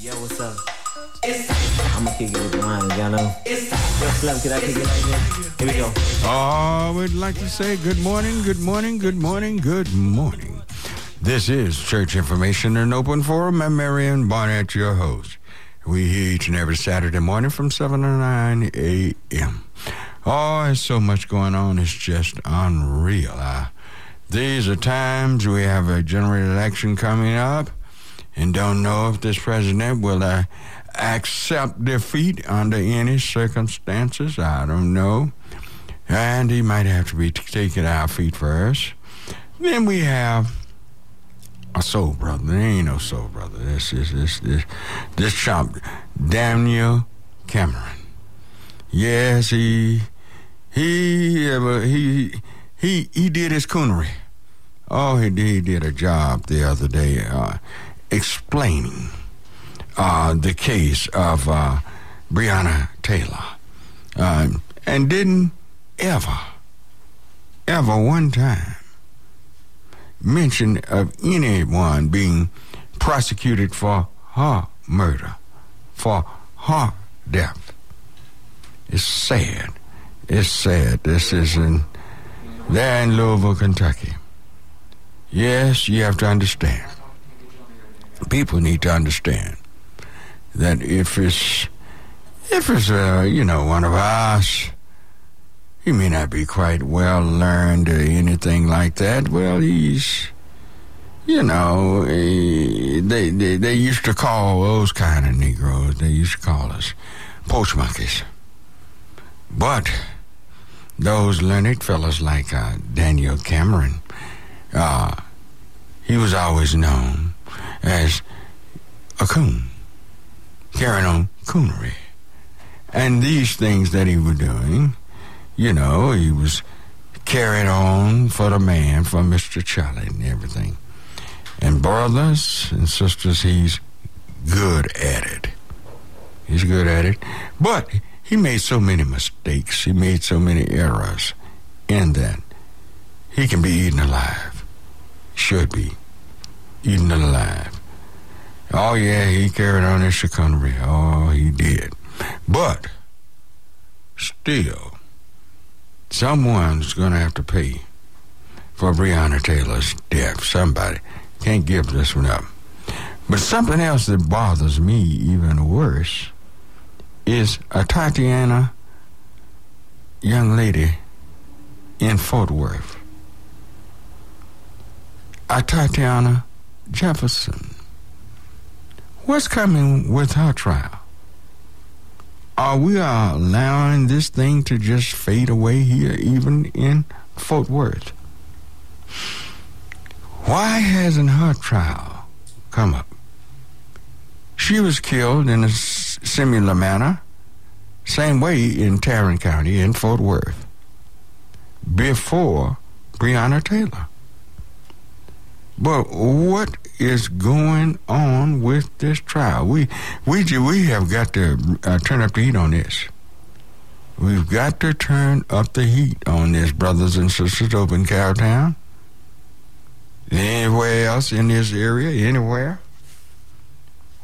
Yo, what's up? I'ma kick it with mine, y'all know. Yo, Slim, can I kick it like this? Here we go. Oh, we'd like to say good morning, good morning, good morning, good morning. This is Church Information and Open Forum. I'm Marion Barnett, your host. We here each and every Saturday morning from 7 to 9 a.m. Oh, there's so much going on. It's just unreal. Uh, these are times we have a general election coming up and don't know if this president will uh, accept defeat under any circumstances. I don't know. And he might have to be taken our feet first. Then we have a soul brother. There ain't no soul brother. This is this this this chump, Daniel Cameron. Yes, he he uh, he he he did his coonery. Oh, he did, he did a job the other day uh, explaining uh, the case of uh, Breonna Taylor, uh, and didn't ever, ever one time mention of anyone being prosecuted for her murder, for her death. It's sad. It's sad. This is in there in Louisville, Kentucky. Yes, you have to understand. People need to understand that if it's if it's uh, you know one of us, he may not be quite well learned or anything like that. Well, he's you know eh, they they they used to call those kind of Negroes. They used to call us poach monkeys. But those learned fellas like uh, Daniel Cameron, uh, he was always known as a coon, carrying on coonery. And these things that he was doing, you know, he was carried on for the man, for Mr. Charlie and everything. And brothers and sisters, he's good at it. He's good at it. But he made so many mistakes. He made so many errors in that he can be eaten alive. Should be eaten alive. Oh yeah, he carried on his chicanery. Oh, he did. But still, someone's gonna have to pay for Breonna Taylor's death. Somebody can't give this one up. But something else that bothers me even worse is a Tatiana young lady in Fort Worth. Atatiana Jefferson. What's coming with her trial? Are we allowing this thing to just fade away here, even in Fort Worth? Why hasn't her trial come up? She was killed in a similar manner, same way in Tarrant County in Fort Worth, before Breonna Taylor. But what is going on with this trial? We we we have got to uh, turn up the heat on this. We've got to turn up the heat on this, brothers and sisters, over in Cowtown. Anywhere else in this area, anywhere.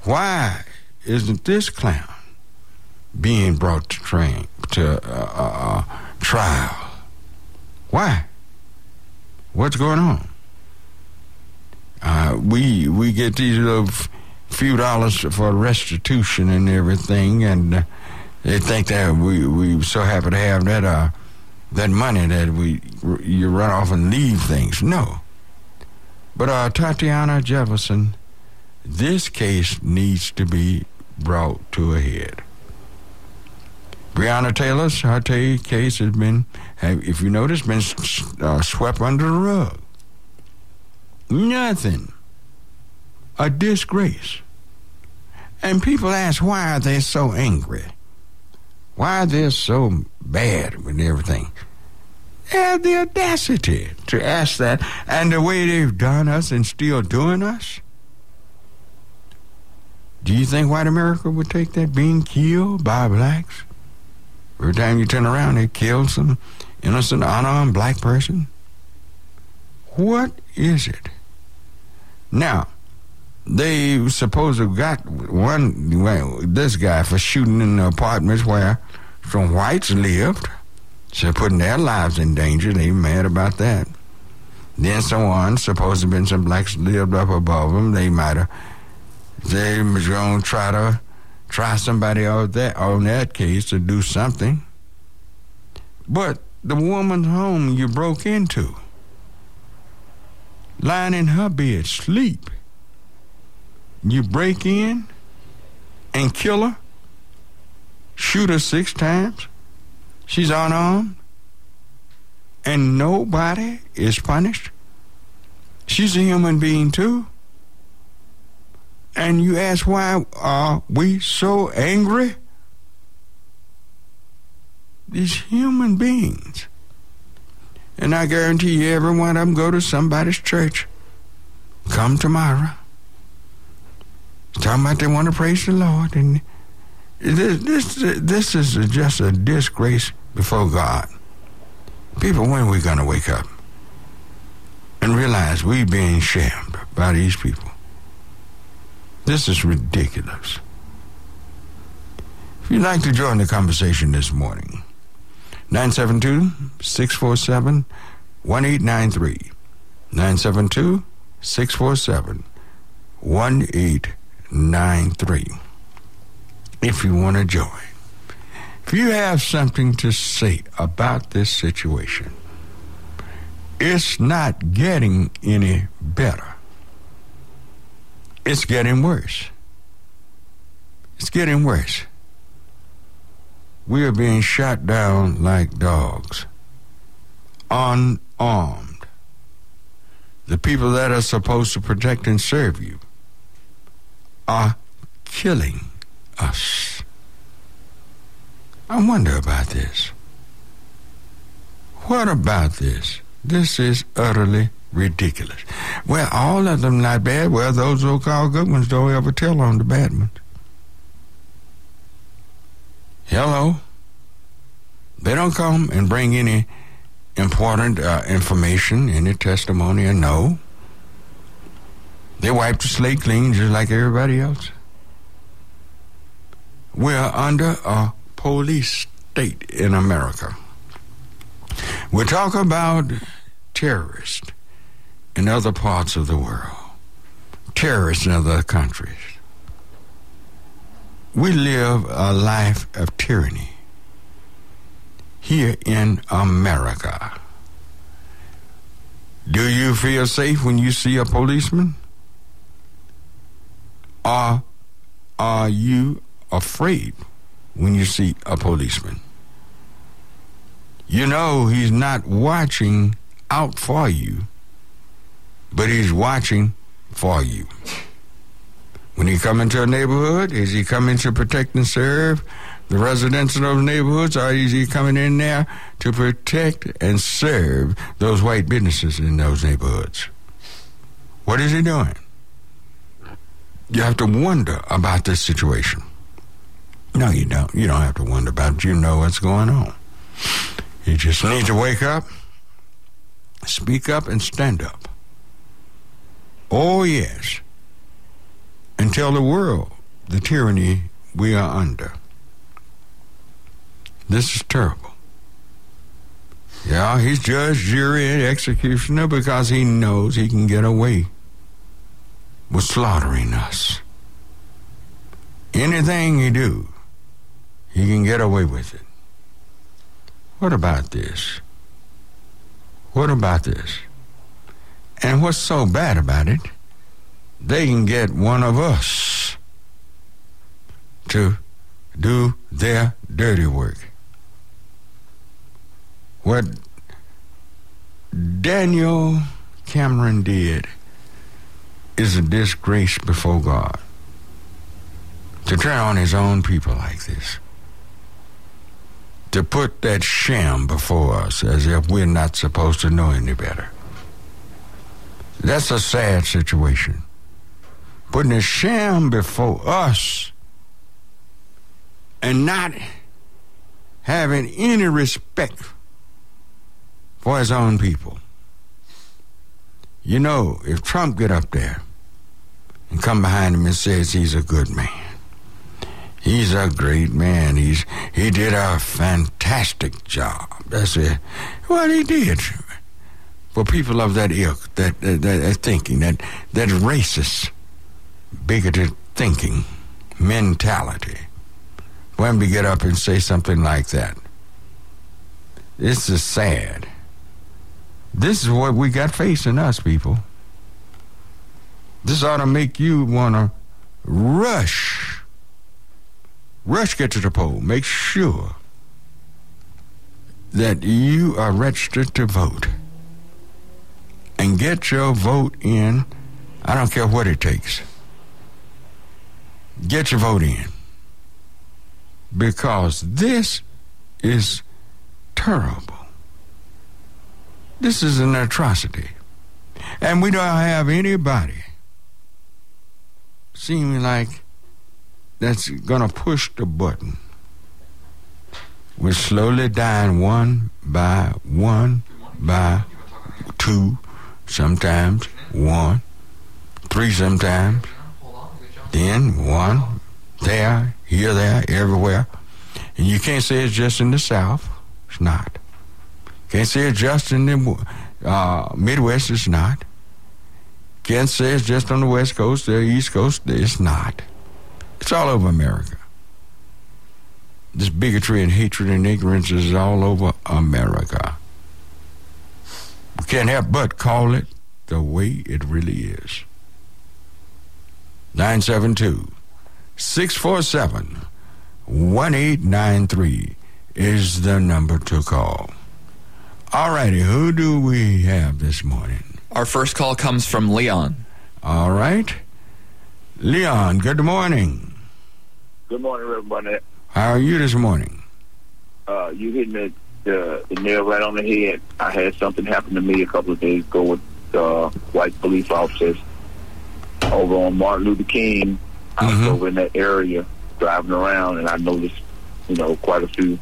Why isn't this clown being brought to train to uh, uh, uh, trial? Why? What's going on? Uh, we we get these little few dollars for restitution and everything, and uh, they think that we we so happy to have that uh that money that we you run off and leave things. No, but uh, Tatiana Jefferson, this case needs to be brought to a head. Breonna Taylor's her case has been, if you notice, been uh, swept under the rug. Nothing. A disgrace. And people ask why are they so angry? Why are they so bad with everything? They have the audacity to ask that, and the way they've done us and still doing us. Do you think white America would take that being killed by blacks? Every time you turn around, they kill some innocent, unarmed black person. What is it? Now, they supposed to got one well, this guy for shooting in the apartments where some whites lived. So putting their lives in danger. They mad about that. Then someone supposed to have been some blacks lived up above them. They might have they was gonna try to try somebody out that on that case to do something. But the woman's home you broke into, lying in her bed, sleep. You break in and kill her, shoot her six times. She's unarmed, and nobody is punished. She's a human being too. And you ask why are we so angry? These human beings. And I guarantee you, every one of them go to somebody's church. Come tomorrow. Talking about they want to praise the Lord. And this, this, this is just a disgrace before God. People, when are we going to wake up and realize we're being shamed by these people? This is ridiculous. If you'd like to join the conversation this morning, 972 647 1893. 972 647 1893. If you want to join. If you have something to say about this situation, it's not getting any better. It's getting worse. It's getting worse. We are being shot down like dogs, unarmed. The people that are supposed to protect and serve you are killing us. I wonder about this. What about this? This is utterly ridiculous. Well, all of them not bad. Well, those so-called good ones don't ever tell on the bad ones. Hello? They don't come and bring any important uh, information, any testimony, or no. They wipe the slate clean just like everybody else. We're under a police state in America. We talk about terrorists in other parts of the world, terrorists in other countries. We live a life of tyranny here in America. Do you feel safe when you see a policeman? Or are you afraid when you see a policeman? You know he's not watching out for you, but he's watching for you. When he come into a neighborhood, is he coming to protect and serve the residents of those neighborhoods, or is he coming in there to protect and serve those white businesses in those neighborhoods? What is he doing? You have to wonder about this situation. No, you don't. You don't have to wonder about it. You know what's going on. You just need to wake up, speak up, and stand up. Oh, yes. And tell the world the tyranny we are under. This is terrible. Yeah, he's judge, jury, and executioner because he knows he can get away with slaughtering us. Anything he do, he can get away with it. What about this? What about this? And what's so bad about it? They can get one of us to do their dirty work. What Daniel Cameron did is a disgrace before God. To turn on his own people like this. To put that sham before us as if we're not supposed to know any better. That's a sad situation. Putting a sham before us and not having any respect for his own people. You know, if Trump get up there and come behind him and says he's a good man. He's a great man. He's he did a fantastic job. That's it. What he did for people of that ilk, that that, that thinking, that that racist, bigoted thinking, mentality. When we get up and say something like that, this is sad. This is what we got facing us, people. This ought to make you want to rush. Rush get to the poll. Make sure that you are registered to vote. And get your vote in. I don't care what it takes. Get your vote in. Because this is terrible. This is an atrocity. And we don't have anybody seeming like that's going to push the button. We're slowly dying one by one by two, sometimes one, three sometimes, then one, there, here, there, everywhere. And you can't say it's just in the South. It's not. Can't say it's just in the uh, Midwest. It's not. Can't say it's just on the West Coast, the East Coast. It's not. It's all over America. This bigotry and hatred and ignorance is all over America. We can't help but call it the way it really is. 972 647 1893 is the number to call. All righty, who do we have this morning? Our first call comes from Leon. All right. Leon, good morning. Good morning, everybody. How are you this morning? Uh, you hitting the, the, the nail right on the head. I had something happen to me a couple of days ago with uh, white police officers over on Martin Luther King. I was Mhm. over in that area driving around, and I noticed, you know, quite a few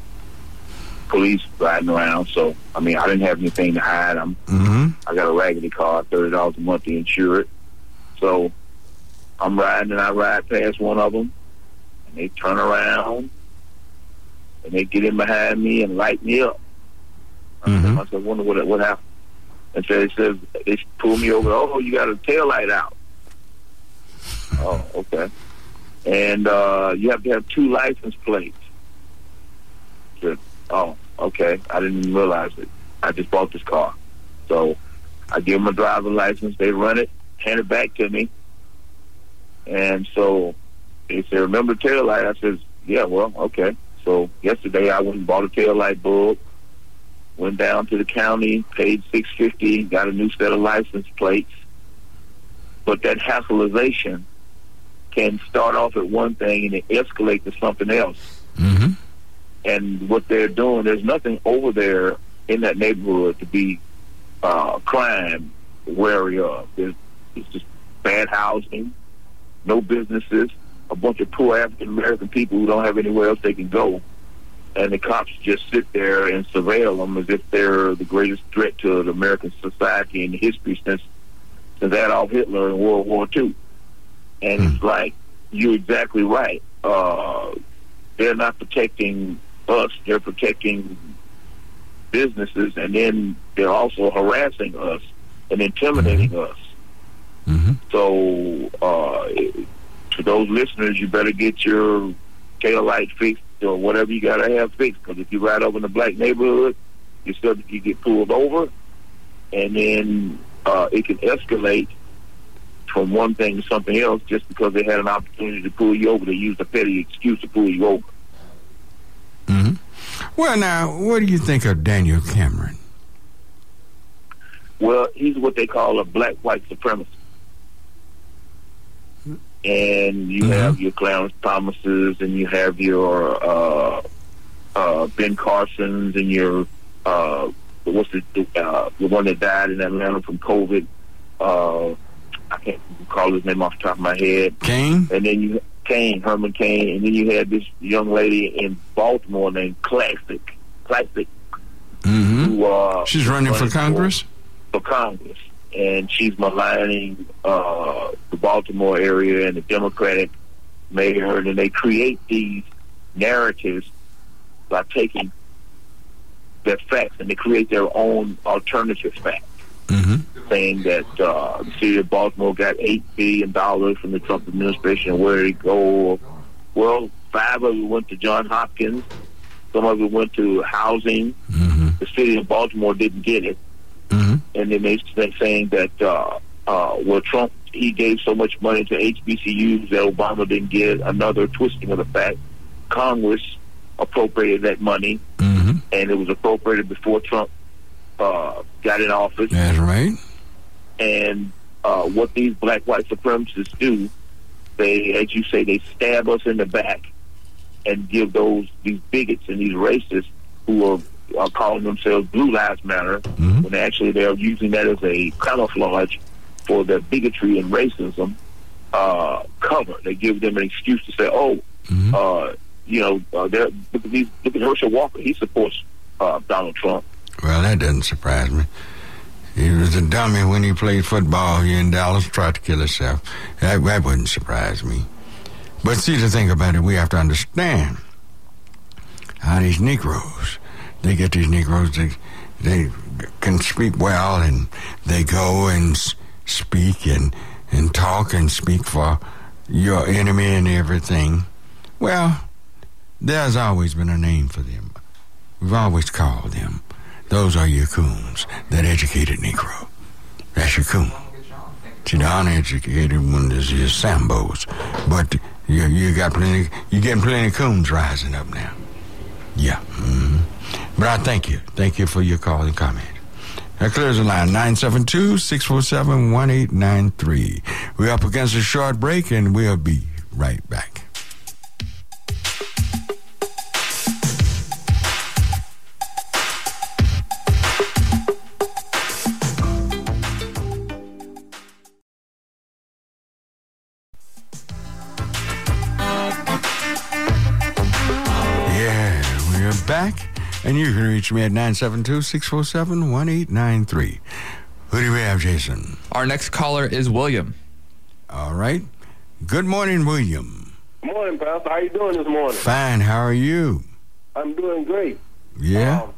police riding around. So, I mean, I didn't have anything to hide. I'm Mm-hmm. I got a raggedy car, thirty dollars a month to insure it. So I'm riding, and I ride past one of them, and they turn around, and they get in behind me and light me up. I Mhm. said, I wonder what what happened. And so they said they pull me over. Oh, you got a tail light out. Oh, okay. And uh, you have to have two license plates. Said, oh, okay. I didn't even realize it. I just bought this car. So I give them a driver license. They run it, hand it back to me. And so they said, remember the tail light? I says, yeah, well, okay. So yesterday I went and bought a tail light bulb, went down to the county, paid six fifty, got a new set of license plates. But that hassleization can start off at one thing and it escalate to something else Mm-hmm. and what they're doing, there's nothing over there in that neighborhood to be uh, crime wary of. There's, it's just bad housing, no businesses, a bunch of poor African American people who don't have anywhere else they can go, and the cops just sit there and surveil them as if they're the greatest threat to American society in history since since Adolf Hitler in World War II. And it's like you're exactly right. Uh, they're not protecting us; they're protecting businesses, and then they're also harassing us and intimidating us. Mm-hmm. So, uh, to those listeners, you better get your tail light fixed or whatever you got to have fixed. Because if you ride over in the black neighborhood, you still you get pulled over, and then uh, it can escalate from one thing to something else just because they had an opportunity to pull you over. They used a petty excuse to pull you over. Mm-hmm. Well, now, what do you think of Daniel Cameron? Well, he's what they call a black white supremacist. And you Mhm. have your Clarence Thomases and you have your uh, uh, Ben Carsons and your uh, what's the uh, the one that died in Atlanta from COVID. I can't call his name off the top of my head. Cain? And then you Cain, Herman Cain, and then you had this young lady in Baltimore named Klacik, Klacik, Mm-hmm. who uh, She's running for Congress? for Congress. and she's maligning uh, the Baltimore area and the Democratic mayor, and they create these narratives by taking their facts and they create their own alternative facts, Mm-hmm. saying that uh, the city of Baltimore got eight billion dollars from the Trump administration. Where did it go? Well, five of it went to John Hopkins. Some of it went to housing. Mm-hmm. The city of Baltimore didn't get it, Mm-hmm. and then they they saying that uh, uh, well, Trump he gave so much money to HBCUs that Obama didn't get. Another twisting of the fact. Congress appropriated that money, Mm-hmm. and it was appropriated before Trump uh, got in office. That's right. And uh, what these black white supremacists do, they, as you say, they stab us in the back and give those these bigots and these racists who are, are calling themselves Blue Lives Matter, Mhm. when actually they're using that as a camouflage for their bigotry and racism uh, cover. They give them an excuse to say, "Oh, Mhm. uh, you know, uh, look at these, look at Herschel Walker. He supports uh, Donald Trump." Well, that doesn't surprise me. He was a dummy when he played football here in Dallas, tried to kill himself. That, that wouldn't surprise me. But see, the thing about it, we have to understand how these Negroes, they get these Negroes, they, they can speak well and they go and speak and, and talk and speak for your enemy and everything. Well, there's always been a name for them. We've always called them. Those are your coons, that educated Negro. That's your coon. See, the uneducated one is your Sambos. But you, you got plenty, you getting plenty of coons rising up now. Yeah. hmm But I thank you. Thank you for your call and comment. That clears the line 972-647-1893. We're up against a short break and we'll be right back. Back, and you can reach me at 972-647-1893. Who do we have, Jason? Our next caller is William. All right. Good morning, William. Morning, Pastor. How you doing this morning? Fine, how are you? I'm doing great. Yeah? Um,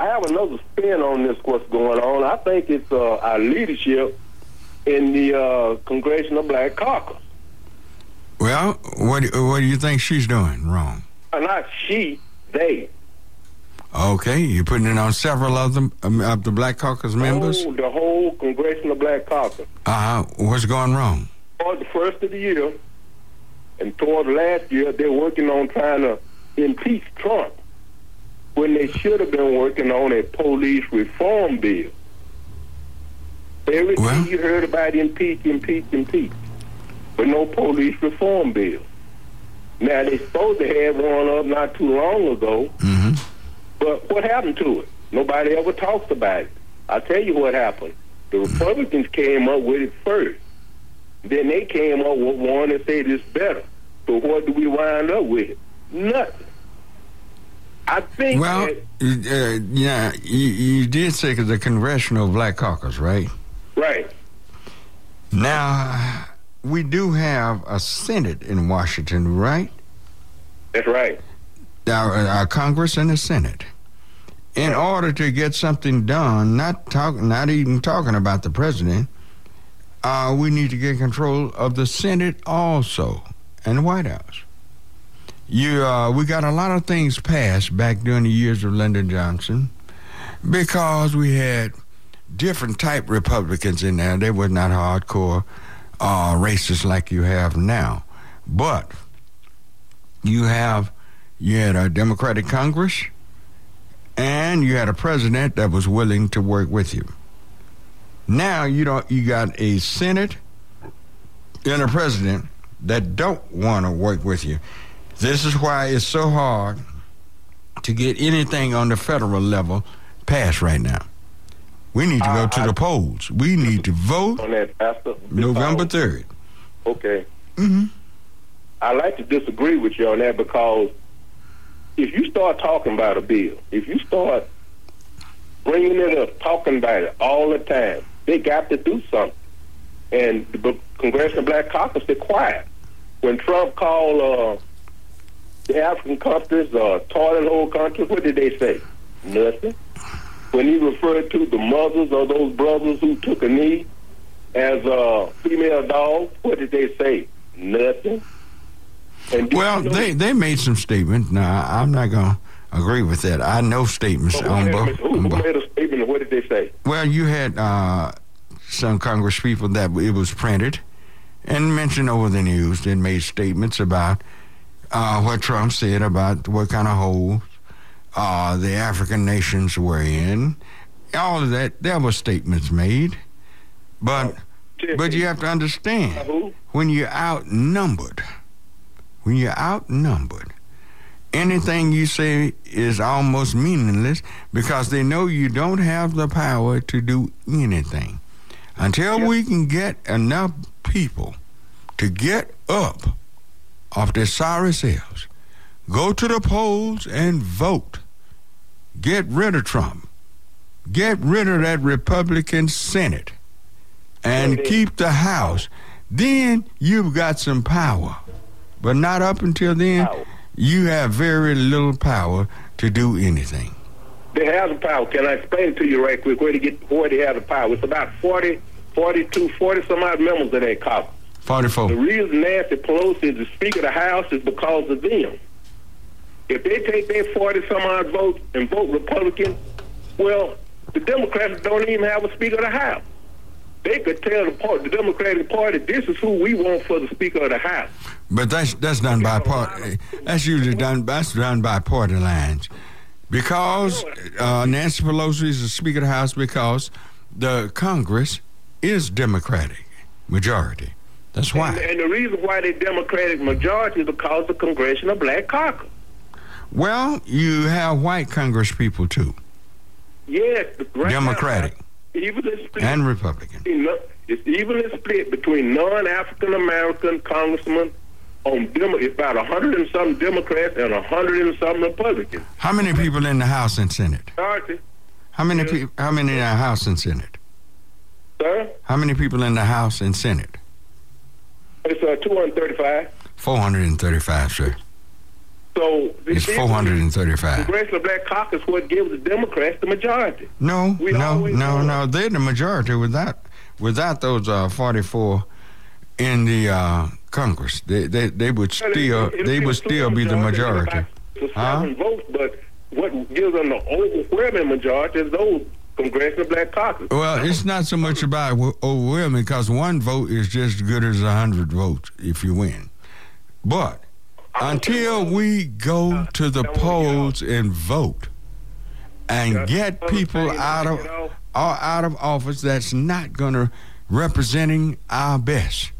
I have another spin on this. What's going on? I think it's uh, our leadership in the uh, Congressional Black Caucus. Well, what, do- what do you think she's doing wrong? Uh, not she, they. Okay, you're putting it on several of them, um, of the Black Caucus members? Oh, the whole Congressional Black Caucus. Uh-huh. What's going wrong? Toward the first of the year and toward last year, they're working on trying to impeach Trump when they should have been working on a police reform bill. Everything Well- you heard about impeach, impeach, impeach, but no police reform bill. Now they supposed to have one up not too long ago, Mm-hmm. But what happened to it? Nobody ever talks about it. I'll tell you what happened. The Republicans came up with it first. Then they came up with one and said it's better. So what do we wind up with? Nothing. I think Well, that, uh, yeah, you, you did say the Congressional Black Caucus, right? right. Now, we do have a Senate in Washington, right? That's right. Our, our Congress and the Senate. In order to get something done, not talk, not even talking about the president, uh, we need to get control of the Senate also and the White House. You, uh, we got a lot of things passed back during the years of Lyndon Johnson because we had different type Republicans in there. They were not hardcore uh, racists like you have now, but you have you had a Democratic Congress, and you had a president that was willing to work with you. Now you don't. You got a Senate and a president that don't want to work with you. This is why it's so hard to get anything on the federal level passed right now. We need to go Uh, to I- the polls. We need to vote On that. November third. Okay. Mm-hmm. I like to disagree with you on that because if you start talking about a bill, if you start bringing it up, talking about it all the time, They got to do something. And the Congressional Black Caucus is quiet. When Trump called uh, the African countries uh, toilet hole countries, what did they say? Nothing. When he referred to the mothers of those brothers who took a knee as uh, female dogs, what did they say? Nothing. And well, they they made some statements. Now I'm not gonna agree with that. I know statements on both. Who, who made a statement? What did they say? Well, you had uh, some Congress people that it was printed and mentioned over the news that made statements about uh, what Trump said about what kind of holes uh, the African nations were in. All of that, there were statements made, but but you have to understand when you're outnumbered, when you're outnumbered, anything you say is almost meaningless because they know you don't have the power to do anything. Until yep. we can get enough people to get up off their sorry selves, go to the polls and vote. Get rid of Trump. Get rid of that Republican Senate and keep the House. Then you've got some power. But not up until then, you have very little power to do anything. They have the power. Can I explain it to you right quick where they get where they have the power? It's about 40, 42, 40 some odd members of that Congress. 44. The reason Nancy Pelosi is the Speaker of the House is because of them. If they take their 40 some odd votes and vote Republican, well, the Democrats don't even have a Speaker of the House. They could tell the, part, the Democratic Party, this is who we want for the Speaker of the House. But that's that's done by party. That's usually done. That's done by party lines, because uh, Nancy Pelosi is the Speaker of the House because the Congress is Democratic majority. That's why. And, and the reason why they're Democratic majority is because of Congressional Black Caucus. Well, you have white Congress people too. Yes, right Democratic, now, split and Republican. It's evenly split between non-African American congressmen on Demo- about a hundred and some Democrats and a hundred and some Republicans. How many people in the House and Senate? Thirty. How many yes. people? How many in the House and Senate? Sir? How many people in the House and Senate? It's uh, 235. 435, sir. So it's 435. Congressional Black Caucus what gives the Democrats the majority. No, we no, no, no. They're the majority without without those uh, 44 in the uh, Congress. They they they would still it, it, they would still be the majority. Huh? Votes, but what gives them the overwhelming majority is those Congressional Black Caucus. Well, it's not so much about overwhelming because one vote is just as good as a hundred votes if you win. But until we go to the polls and vote and get people out of out of office that's not going to representing our best.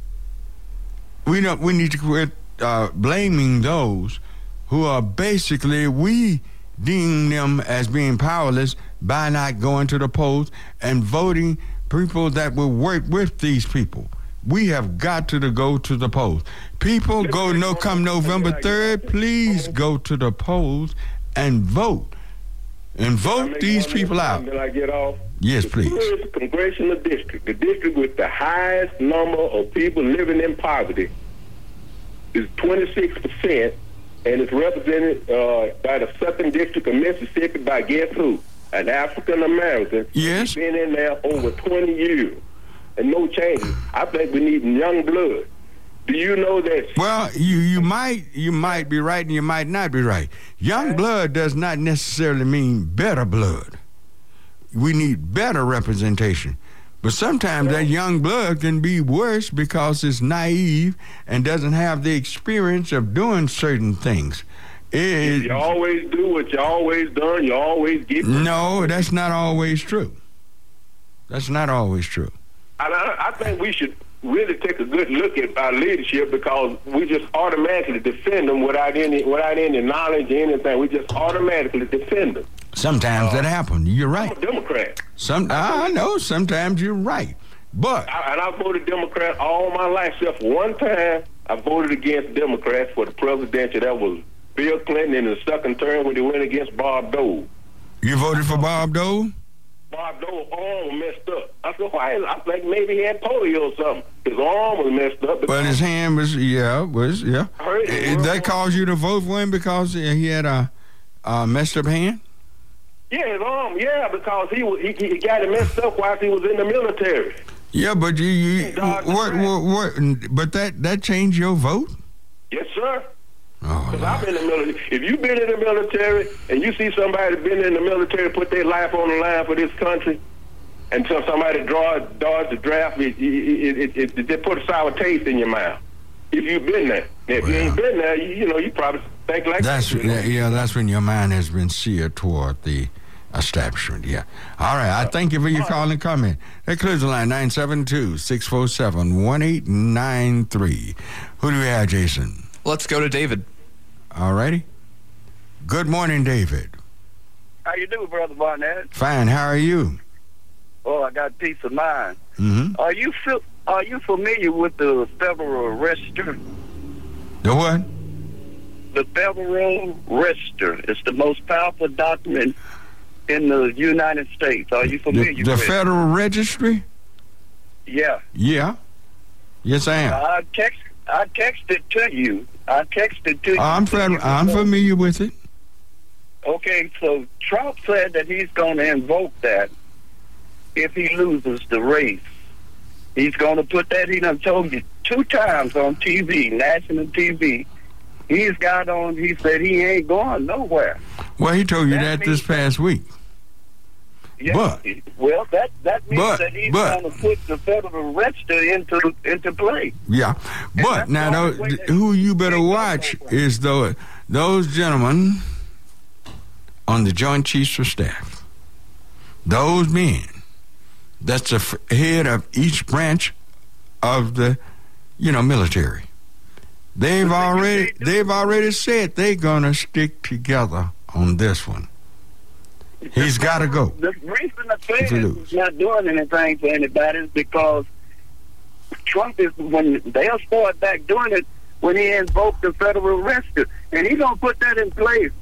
We don't. We need to quit uh, blaming those who are basically we deem them as being powerless by not going to the polls and voting people that will work with these people. We have got to go to the polls. People go no come November 3rd, please go to the polls and vote. And vote these people out. Did I get off? Yes, please. The congressional district, the district with the highest number of people living in poverty, is 26%, and it's represented uh, by the second district of Mississippi by guess who? An African American. Yes. Been in there over 20 years and no change. I think we need young blood. Do you know that? Well, you you might you might be right and you might not be right. Young blood does not necessarily mean better blood. We need better representation. But sometimes that young blood can be worse because it's naive and doesn't have the experience of doing certain things. It, you always do what you always done. You always get. No, that's not always true. That's not always true. I, I think we should really take a good look at our leadership because we just automatically defend them without any without any knowledge or anything. We just automatically defend them. Sometimes uh, that happens. You're right. I'm a Democrat. Some I, I know. Sometimes you're right, but I, and I voted Democrat all my life. Except for one time, I voted against Democrats for the presidential. That was Bill Clinton in the second term when he went against Bob Dole. You voted for Bob Dole? Bob Dole all messed up. I said, why? I think maybe he had polio or something. His arm was messed up. But his hand was, yeah, was, yeah. It. That caused you to vote for him because he had a, a messed up hand? Yeah, his arm. Yeah, because he was he, he got it messed up while he was in the military. Yeah, but you, you Dodge what, what, what, but that, that changed your vote? Yes, sir. Oh, Because I've been in the military. If you've been in the military and you see somebody been in the military put their life on the line for this country, and so somebody draws dodge the draft, it, it, it, it, it, they put a sour taste in your mouth. If you've been there, Now, if you ain't been there, you, you know you probably think like That's that. yeah, that's when your mind has been seared toward the establishment. Yeah. All right. I thank you for your call and comment. That clears the line 972-647-1893. Who do we have, Jason? Let's go to David. All righty. Good morning, David. How you doing, brother Barnett? Fine. How are you? Oh, I got peace of mind. Mm-hmm. Are you fi- Are you familiar with the Federal Register? The what? The Federal Register is the most powerful document in the United States. Are you familiar The, the with? it? The federal Registry? Yeah. Yeah. Yes, I am. I text. I texted to you. I texted to you. I'm federal, I'm familiar with it. Okay, so Trump said that he's going to invoke that if he loses the race. He's going to put that. He done told you two times on TV, national TV. He's got on. He said he ain't going nowhere. Well, he told you That that this past week. Yeah, But- well, that that means but- that he's going to put the federal register into into play. Yeah, but now the only those, who you better watch is those those gentlemen on the Joint Chiefs of Staff. Those men. That's the head of each branch of the, you know, military. They've already they've already said they're gonna stick together on this one. He's got to go. The reason the Fed is not doing anything for anybody is because Trump is when they'll start back doing it when he invoked the federal register, and he's gonna put that in place.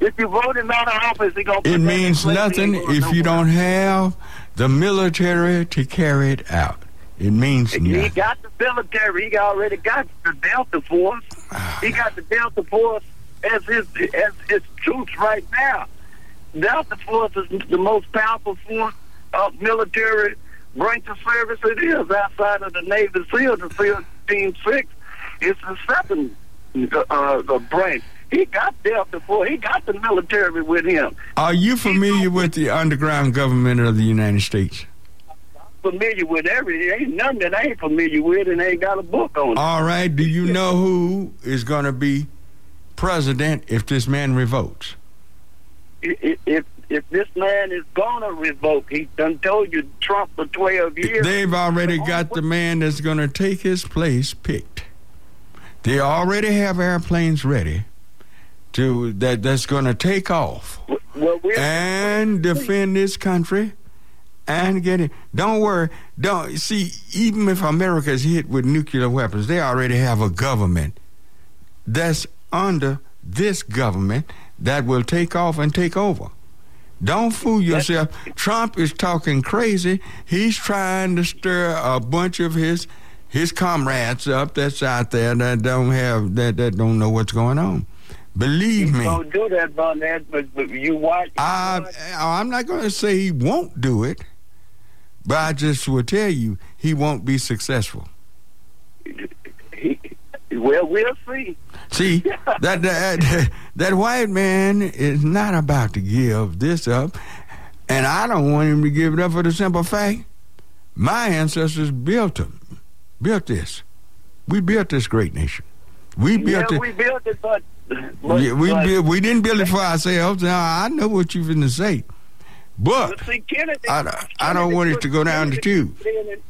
If you vote him out of office, he gonna. It that in means. Nothing if you don't have the military to carry it out. It means He nothing. got the military. He already got the Delta Force. He got the Delta Force as his as his troops right now. Delta Force is the most powerful force of military branch of service it is outside of the Navy SEAL, the SEAL Team Six. It's the second uh, uh, branch. He got Delta before. He got the military with him. Are you familiar with the underground government of the United States? Familiar with everything. Ain't nothing that I ain't familiar with, and ain't got a book on it. All right. Do you know who is going to be president if this man revokes? if if if this man is gonna revoke, he done told you Trump for twelve years. They've already got the man that's going to take his place picked. They already have airplanes ready to that that's going to take off well, and defend this country and get it. Don't worry. Don't see. Even if America is hit with nuclear weapons, they already have a government that's under this government that will take off and take over. Don't fool yourself. Trump is talking crazy. He's trying to stir a bunch of his his comrades up that's out there that don't have that that don't know what's going on. Believe me. don't do that, Barnett. But, but you watch. I, oh, I'm not going to say he won't do it, but I just will tell you he won't be successful. he, well, we'll see. See, that, that that white man is not about to give this up, and I don't want him to give it up for the simple fact my ancestors built them, built this. We built this great nation. We built yeah, it. we built it, but, Yeah, we we didn't build it for ourselves. Now I know what you're going to say, but see, Kennedy, I don't- I don't want it to go down the tube. Kennedy-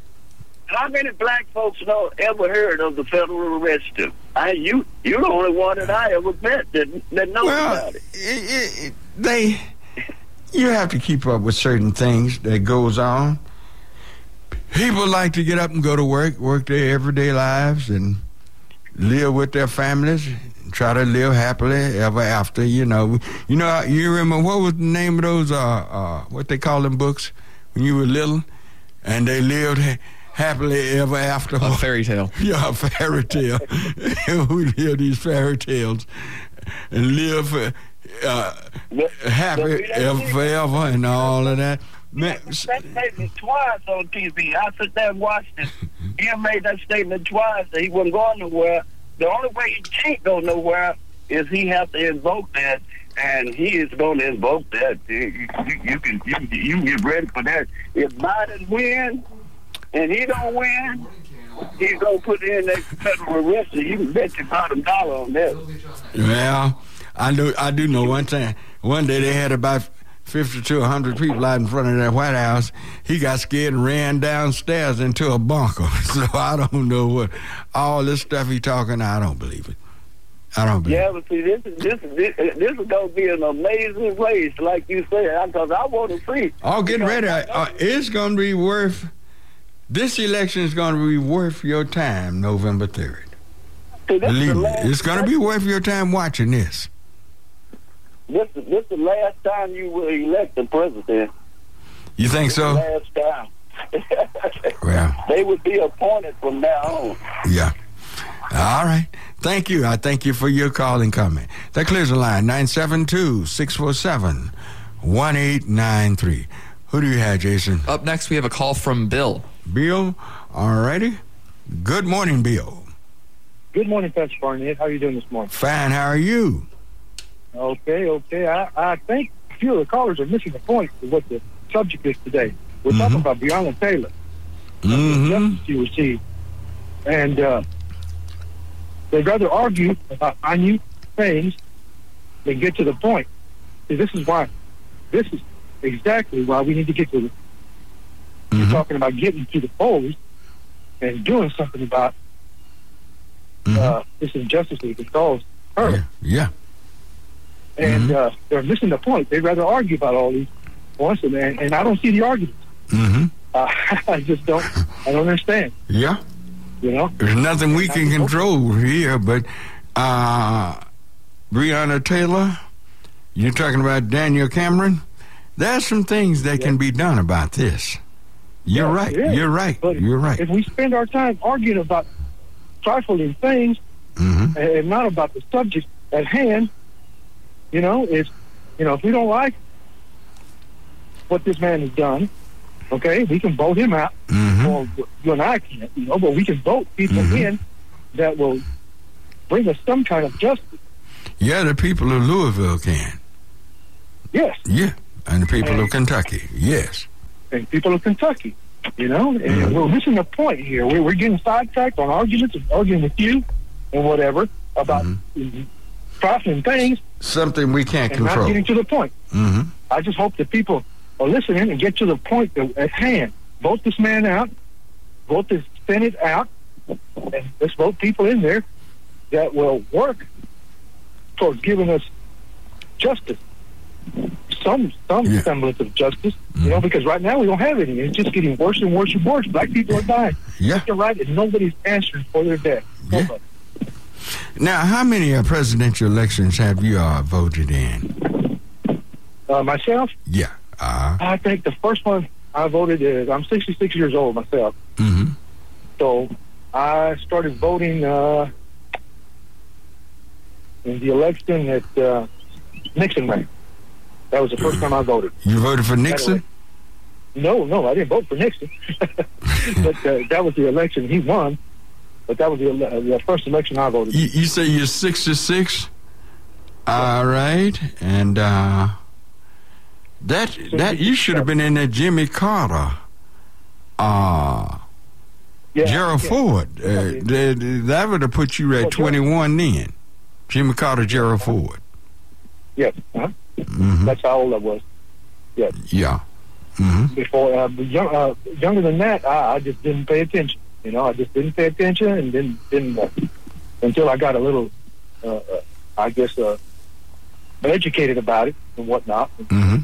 How many black folks know ever heard of the Federal Register? I you you're the only one that I ever met that that knows Well, about it, it, it, they, you have to keep up with certain things that goes on. People like to get up and go to work, work their everyday lives, and live with their families. And Try to live happily ever after. You know, you know. You remember what was the name of those? Uh, uh, what they call them books? when you were little, and they lived ha- happily ever after. A fairy tale. Yeah, a fairy tale. we hear these fairy tales and live uh, happy ever, forever and all of that. Man, That statement twice on TV. I sit there and watched it. He made that statement twice that he wasn't going nowhere. The only way he can't go nowhere is he have to invoke that, and he is going to invoke that. You, you, can you, you can get ready for that. If Biden wins and he don't win, he's gonna put in that federal arrest. You can bet your bottom dollar on that. Well, I do. I do know one thing. One day they had about fifty to hundred people out in front of that White House. He got scared and ran downstairs into a bunker. So I don't know what all this stuff he talking. I don't believe it. I don't believe. Yeah, but see, this is this is this, this is gonna be an amazing race, like you said, because I want to see. Oh, get ready. Uh, it's going to be worth. This election is going to be worth your time, November third. See, Believe me, it's going to be worth your time watching this. This is this the last time you will elect the president. You think so? Last time. Well, they would be appointed from now on. yeah. All right. Thank you. I thank you for your call and comment. That clears the line. 972 647 1893. Who do you have, Jason? Up next, we have a call from Bill. Bill? All righty. Good morning, Bill. Good morning, Pastor Barnett. How are you doing this morning? Fine. How are you? Okay, okay. I, I think a few of the callers are missing the point of what the subject is today. We're talking about Breonna Taylor, Mm-hmm. justice she received. And uh, they'd rather argue about minute things than get to the point. See, this is why, this is exactly why we need to get to the, Mhm. You're talking about getting to the polls and doing something about uh, this injustice that befalls her. Yeah. yeah. And uh, they're missing the point. They'd rather argue about all these points, and, and I don't see the argument. Mm-hmm. Uh, I just don't. I don't understand. Yeah. You know, There's nothing we can control here, but uh, Breonna Taylor, you're talking about Daniel Cameron. There's some things that can be done about this. You're Yeah, right. You're right. But You're right. if we spend our time arguing about trifling things hmm and and not about the subject at hand, you know, it's you know, if we don't like what this man has done, okay, we can vote him out. hmm Or you and I can't, you know, but we can vote people Mhm. in that will bring us some kind of justice. Yeah, the people of Louisville can. Yes. Yeah. And the people Hey. of Kentucky. Yes. and people of Kentucky. You know, and Mhm. we're missing the point here. We're, we're getting sidetracked on arguments and arguing with you and whatever about Mhm. Trifling things Something we can't and not control. getting to the point. hmm I just hope that people are listening and get to the point at hand. Vote this man out. Vote this Senate out. And let's vote people in there that will work towards giving us justice. Some some Yeah. semblance of justice, you know, because right now we don't have any. It's just getting worse and worse and worse. Black people are dying. Yeah. You're right, and nobody's answering for their death. Yeah. Now, how many uh, presidential elections have you uh, voted in? Uh, myself, Yeah. Uh, I think the first one I voted is I'm 66 years old myself. hmm So I started voting uh, in the election that uh, Nixon ran. That was the first time I voted. You voted for Nixon? No, no, I didn't vote for Nixon. but uh, that was the election he won. But that was the, ele- the first election I voted. You, you say you're 66? All right. And uh, that that you should have been in that Jimmy Carter. Uh, Yeah, Gerald yeah. Ford. Uh, that, that would have put you at Well, 21 then. Jimmy Carter, Gerald Ford. Yes, uh-huh. hmm that's how old I was. Yes. Yeah. hmm Before, uh, young, uh, younger than that, I, I just didn't pay attention. You know, I just didn't pay attention, and didn't didn't uh, until I got a little, uh, uh, I guess, uh, educated about it and whatnot. hmm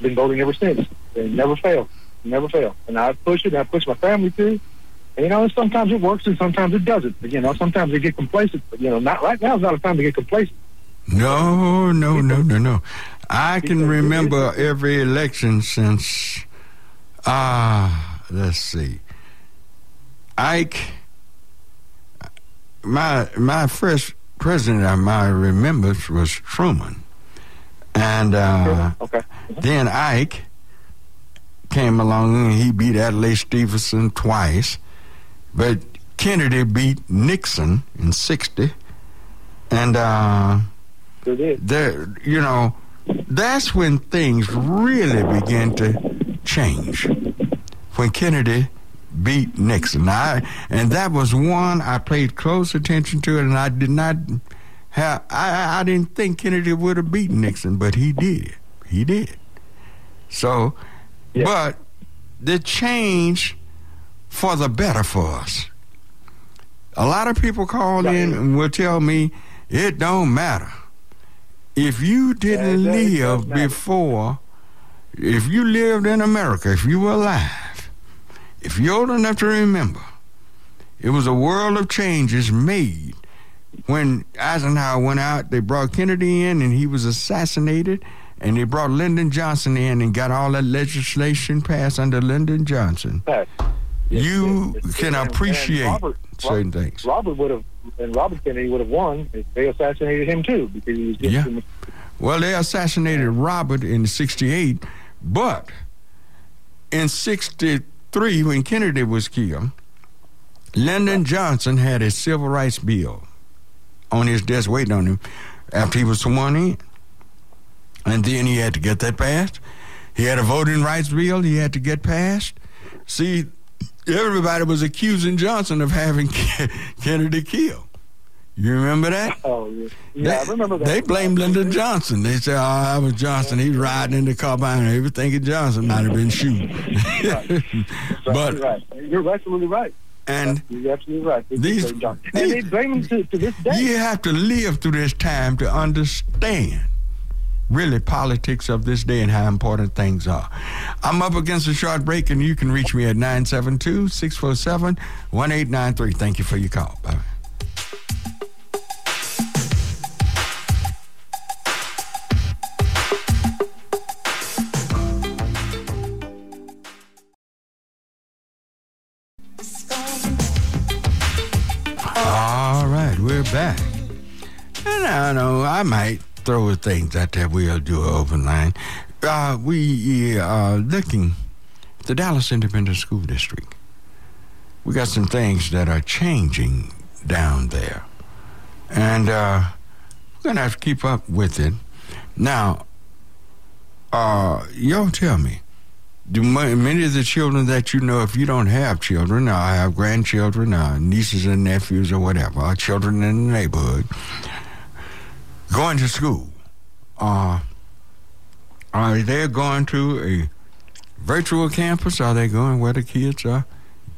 Been voting ever since, and never failed, never failed. And I push it, and I push my family too. And, you know, sometimes it works and sometimes it doesn't. But, you know, sometimes they get complacent. But you know, not right now is not a time to get complacent. No, no, no, no, no. I can remember every election since Ah, let's see. Ike, my my first president of my remembrance was Truman, and uh, Okay. then Ike came along and he beat Adlai Stevenson twice, but Kennedy beat Nixon in '60, and uh, there, you know, that's when things really began to change. When Kennedy beat Nixon, I, and that was one I paid close attention to, and I did not have. I, I didn't think Kennedy would have beaten Nixon, but he did. He did. So, Yeah. but the change for the better for us. A lot of people call Right. in and will tell me it don't matter. If you didn't Yeah, it does- it live before, if you lived in America, if you were alive, if you're old enough to remember, it was a world of changes made when Eisenhower went out. They brought Kennedy in and he was assassinated, and they brought Lyndon Johnson in and got all that legislation passed under Lyndon Johnson. Yes. You yes, yes. can appreciate Robert- certain things. Robert would have, and Robert Kennedy would have won if they assassinated him too, because he was Yeah. Well, they assassinated Robert in 68, but in 63, when Kennedy was killed, Lyndon Johnson had a civil rights bill on his desk waiting on him after he was sworn in. And then he had to get that passed. He had a voting rights bill he had to get passed. See, everybody was accusing Johnson of having Kennedy killed. You remember that? Oh, yeah, yeah they, I remember that. They blamed Lyndon Johnson. They said, ah, "Oh, I was Johnson. He's riding in the car behind her. Everything at Johnson might have been shooting." but right. You're absolutely right. and You're absolutely right. They These- these- and they blame him to, to this day. you have to live through this time to understand really politics of this day and how important things are. I'm up against a short break, and you can reach me at 972-647-1893. Thank you for your call. Bye. Back. And I know I might throw things out there. We'll do an open line. Uh, we are looking the Dallas Independent School District. We got some things that are changing down there. And uh, we're to have to keep up with it. Now, uh, y'all tell me, do ma- many of the children that you know, if you don't have children, or have grandchildren, or nieces and nephews, or whatever, or children in the neighborhood, going to school, uh, are they going to a virtual campus? Are they going where the kids are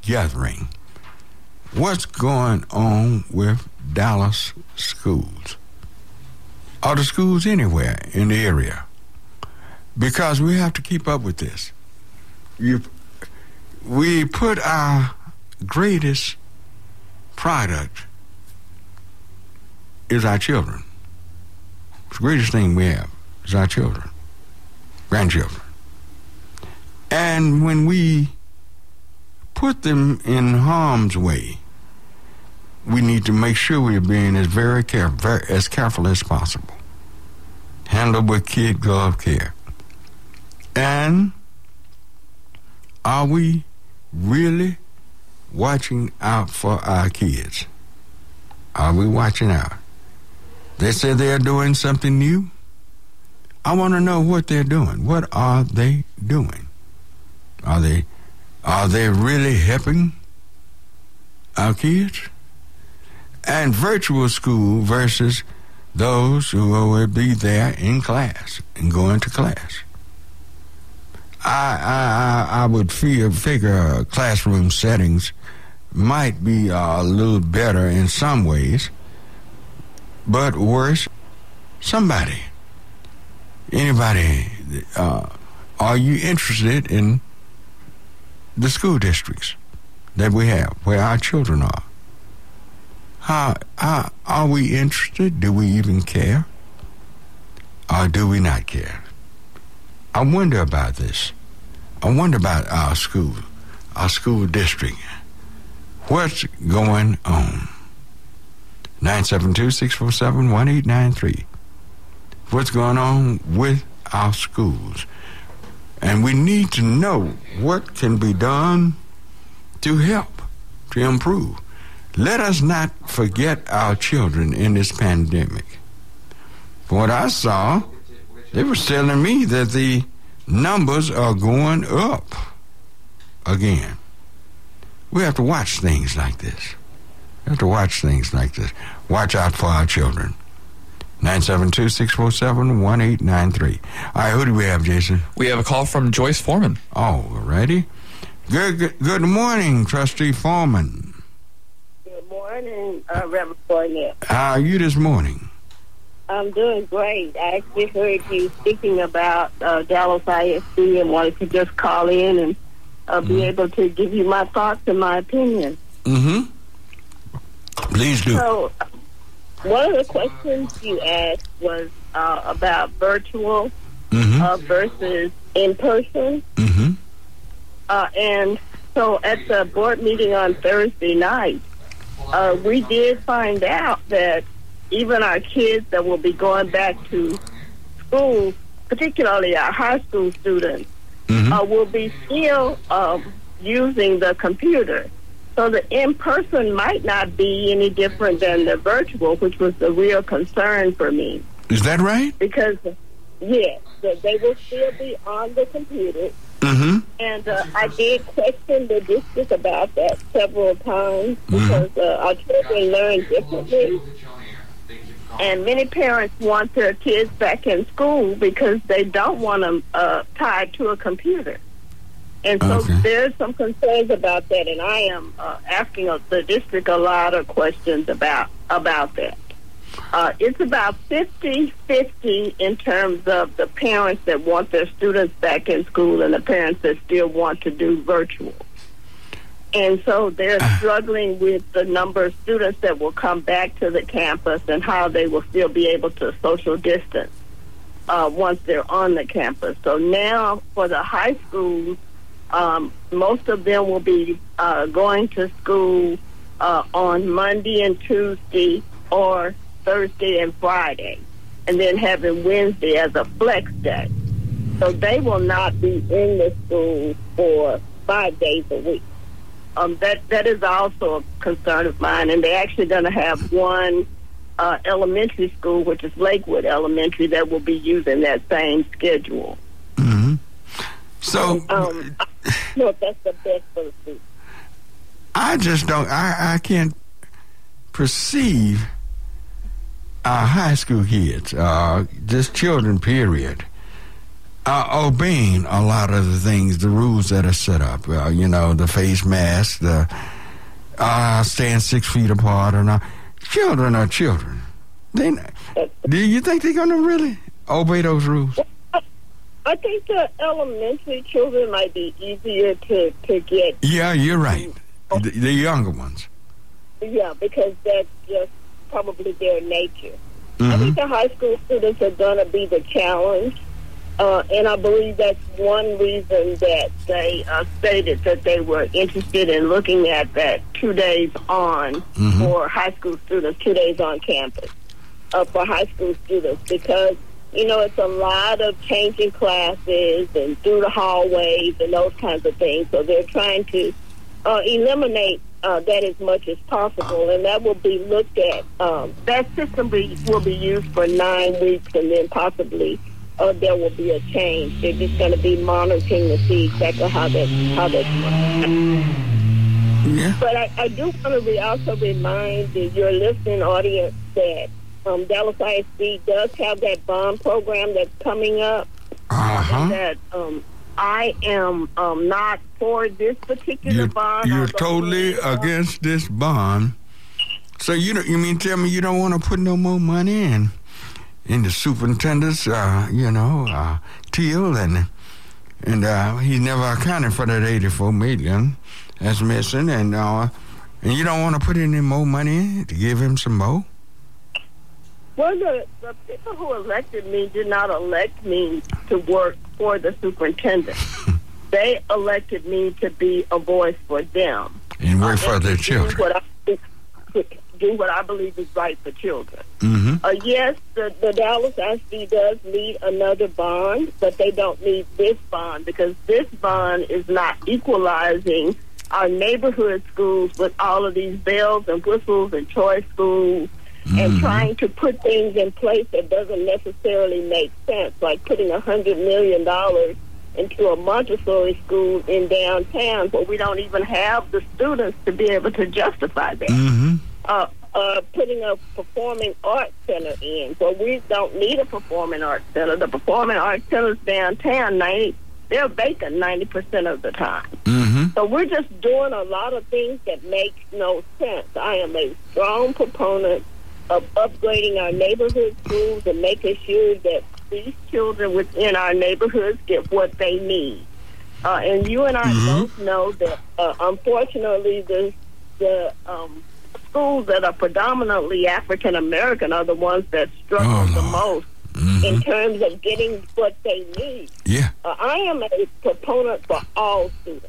gathering? What's going on with Dallas schools? Are the schools anywhere in the area? Because we have to keep up with this you we put our greatest product is our children. The greatest thing we have is our children, grandchildren. And when we put them in harm's way, we need to make sure we're being as very careful, very, as careful as possible. Handle with kid glove care. And are we really watching out for our kids? Are we watching out? They say they're doing something new. I want to know what they're doing. What are they doing? Are they are they really helping our kids? And virtual school versus those who will be there in class and going to class. I, I, I would feel, figure classroom settings might be a little better in some ways, but worse, somebody, anybody, uh, are you interested in the school districts that we have where our children are? How, how are we interested? Do we even care? Or do we not care? I wonder about this. I wonder about our school, our school district. What's going on? 972-647-1893. What's going on with our schools? And we need to know what can be done to help, to improve. Let us not forget our children in this pandemic. From what I saw, they were telling me that the numbers are going up again. We have to watch things like this. We have to watch things like this. Watch out for our children. 972-647-1893. All right, who do we have, Jason? We have a call from Joyce Foreman. Oh, ready? Good, good, good morning, Trustee Foreman. Good morning, uh, Reverend Barnett. How are you this morning? I'm doing great. I actually heard you speaking about uh, Dallas ISD and wanted to just call in and uh, be able to give you my thoughts and my opinion. Mm-hmm. Please do. So, one of the questions you asked was uh, about virtual Mm-hmm. uh, versus in person. Mm-hmm. Uh, and so at the board meeting on Thursday night, uh, we did find out that even our kids that will be going back to school, particularly our high school students, Mm-hmm. uh, will be still um, using the computer. So the in person might not be any different than the virtual, which was the real concern for me. Is that right? Because, yes, they will still be on the computer. Mm-hmm. And uh, I did question the district about that several times because uh, our children learn differently. And many parents want their kids back in school because they don't want them uh, tied to a computer. And so Okay. there's some concerns about that, and I am uh, asking uh, the district a lot of questions about about that. Uh, it's about 50-50 in terms of the parents that want their students back in school and the parents that still want to do virtual. And so they're struggling with the number of students that will come back to the campus and how they will still be able to social distance uh, once they're on the campus. So now for the high schools, um, most of them will be uh, going to school uh, on Monday and Tuesday or Thursday and Friday, and then having Wednesday as a flex day. So they will not be in the school for five days a week. Um, that that is also a concern of mine, and they're actually going to have one uh, elementary school, which is Lakewood Elementary, that will be using that same schedule. Mm-hmm. So Um, know if that's the best for the students. I just don't. I I can't perceive our high school kids, uh, just children, period, are obeying a lot of the things, the rules that are set up. Uh, you know, the face mask, the uh, staying six feet apart, and all. Children are children. They, do you think they're gonna really obey those rules? I think the elementary children might be easier to to get. Yeah, you're right. The, the younger ones. Yeah, because that's just probably their nature. I Mhm. think the high school students are going to be the challenge, uh, and I believe that's one reason that they uh, stated that they were interested in looking at that two days on Mhm. for high school students, two days on campus uh, for high school students because you know it's a lot of changing classes and through the hallways and those kinds of things. So they're trying to uh, eliminate uh, that as much as possible, and that will be looked at. Um, that system be, will be used for nine weeks, and then possibly uh, there will be a change. They're just going to be monitoring to see exactly how that how that's. Yeah. But I, I do want to re- also remind the, your listening audience that um, Dallas ISD does have that bond program that's coming up. Uh huh. That um, I am um, not for this particular You're, bond. you're totally against this bond. So you don't, you mean tell me you don't want to put no more money in in the superintendent's uh, you know, uh Teal and and uh he never accounted for that eighty four million that's missing and uh and you don't want to put any more money to give him some more? Well, the, the people who elected me did not elect me to work for the superintendent. they elected me to be a voice for them. And work for their children. What, I, do what I believe is right for children. Mm-hmm. Uh, yes, the, the Dallas ISD does need another bond, but they don't need this bond because this bond is not equalizing our neighborhood schools with all of these bells and whistles and choice schools and trying to put things in place that doesn't necessarily make sense, like putting a hundred million dollars into a Montessori school in downtown where we don't even have the students to be able to justify that Mm-hmm. Uh, uh, putting a performing arts center in. Well, we don't need a performing arts center. The performing arts centers downtown, ninety they're vacant ninety percent of the time. Mm-hmm. So we're just doing a lot of things that make no sense. I am a strong proponent of upgrading our neighborhood schools and making sure that these children within our neighborhoods get what they need. Uh, and you and I both know that, uh, unfortunately, the the um, schools that are predominantly African American are the ones that struggle Oh, the Lord. most in terms of getting what they need. Yeah. Uh, I am a proponent for all students,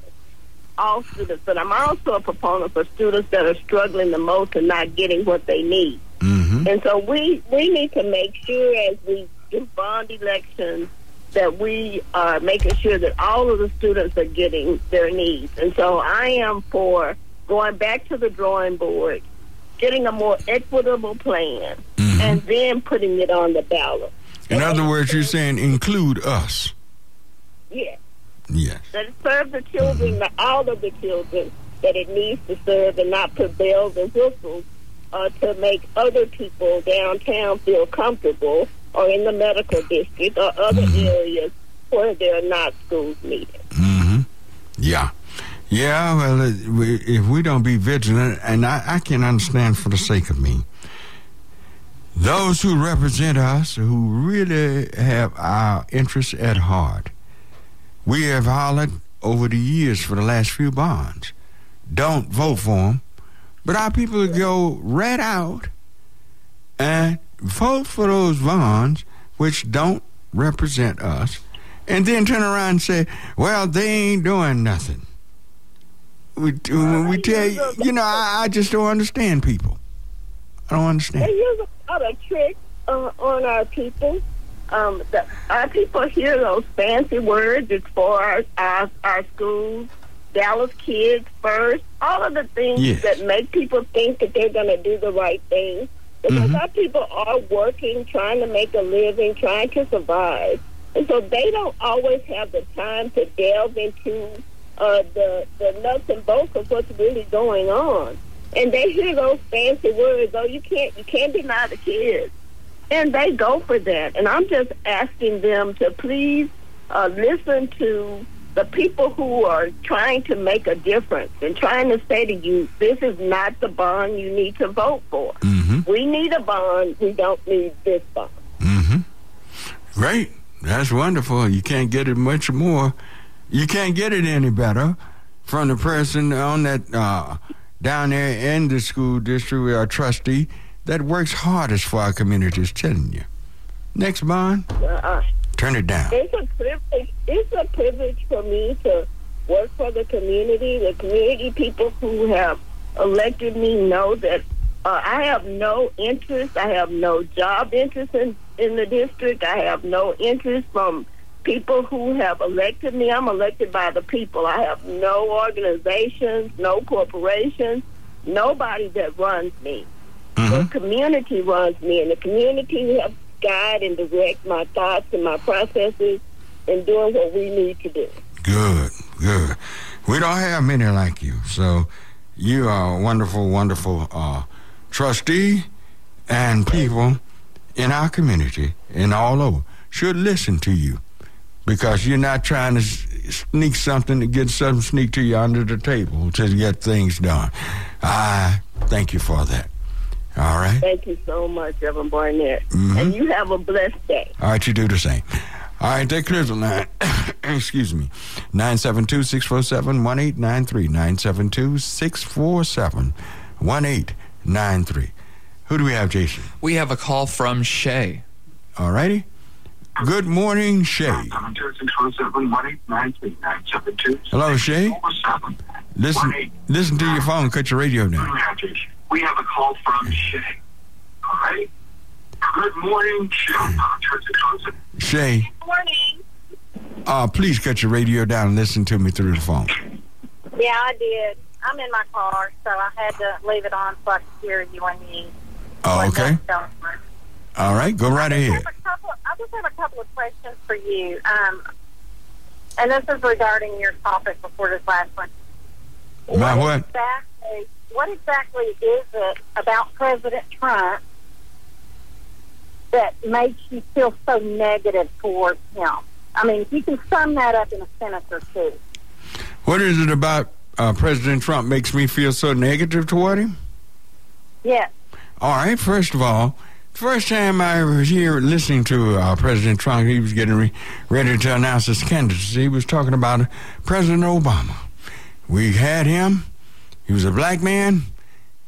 all students, but I'm also a proponent for students that are struggling the most and not getting what they need. Mm-hmm. And so we we need to make sure as we do bond elections that we are making sure that all of the students are getting their needs. And so I am for going back to the drawing board, getting a more equitable plan, and then putting it on the ballot. In other words, you're saying include us. Yes. Yes. that it serve the children, the, all of the children that it needs to serve, and not put bells and whistles uh, to make other people downtown feel comfortable, or in the medical district, or other areas where there are not schools needed. Mm-hmm. Yeah. Yeah, well, if we don't be vigilant, and I, I can understand for the sake of me, those who represent us, who really have our interests at heart, we have hollered over the years for the last few bonds. Don't vote for them. But our people go right out and vote for those bonds which don't represent us, and then turn around and say, well, they ain't doing nothing. We, when we tell you, you know, I, I just don't understand people. I don't understand. They use a lot of tricks uh, on our people. Um, the, our people hear those fancy words. It's for our, our, our schools, Dallas kids first, all of the things Yes. that make people think that they're going to do the right thing. Because Mhm. our people are working, trying to make a living, trying to survive. And so they don't always have the time to delve into uh, the, the nuts and bolts of what's really going on. And they hear those fancy words, oh, you can't, you can't deny the kids. And they go for that. And I'm just asking them to please uh, listen to the people who are trying to make a difference and trying to say to you, this is not the bond you need to vote for. Mm-hmm. We need a bond. We don't need this bond. Mm-hmm. Great. That's wonderful. You can't get it much more. You can't get it any better from the person on that uh, down there in the school district, our trustee, that works hardest for our community is telling you. Next bond, Uh, turn it down. it's a privilege. It's a privilege for me to work for the community. The community people who have elected me know that uh, I have no interest. I have no job interest in in the district. I have no interest from people who have elected me. I'm elected by the people. I have no organizations, no corporations, nobody that runs me. The community runs me, and the community helps guide and direct my thoughts and my processes in doing what we need to do. Good, good. We don't have many like you, so you are a wonderful, wonderful uh, trustee, and people in our community and all over should listen to you because you're not trying to sneak something to get something sneak to you under the table to get things done. I thank you for that. All right. Thank you so much, Reverend Barnett. Mhm. And you have a blessed day. All right, you do the same. All right, that clears the line. Excuse me. 972 647 1893. 972 647 1893. Who do we have, Jason? We have a call from Shay. All righty. Good morning, Shay. Hello, Shay. Listen, listen to your phone. Cut your radio down. We have a call from Shay. All right. Good morning, Shay. Shay, Good Morning. uh, please cut your radio down and listen to me through the phone. Yeah, I did. I'm in my car, so I had to leave it on so I could hear you when you. Oh, okay. All right, go right I ahead. just have a couple. I just have a couple of questions for you. Um, and this is regarding your topic before this last one. My what? exactly? What exactly is it about President Trump that makes you feel so negative towards him? I mean, you can sum that up in a sentence or two. What is it about uh, President Trump makes me feel so negative toward him? Yes. All right, first of all, first time I was here listening to uh, President Trump, he was getting re- ready to announce his candidacy. He was talking about President Obama. We had him. He was a black man.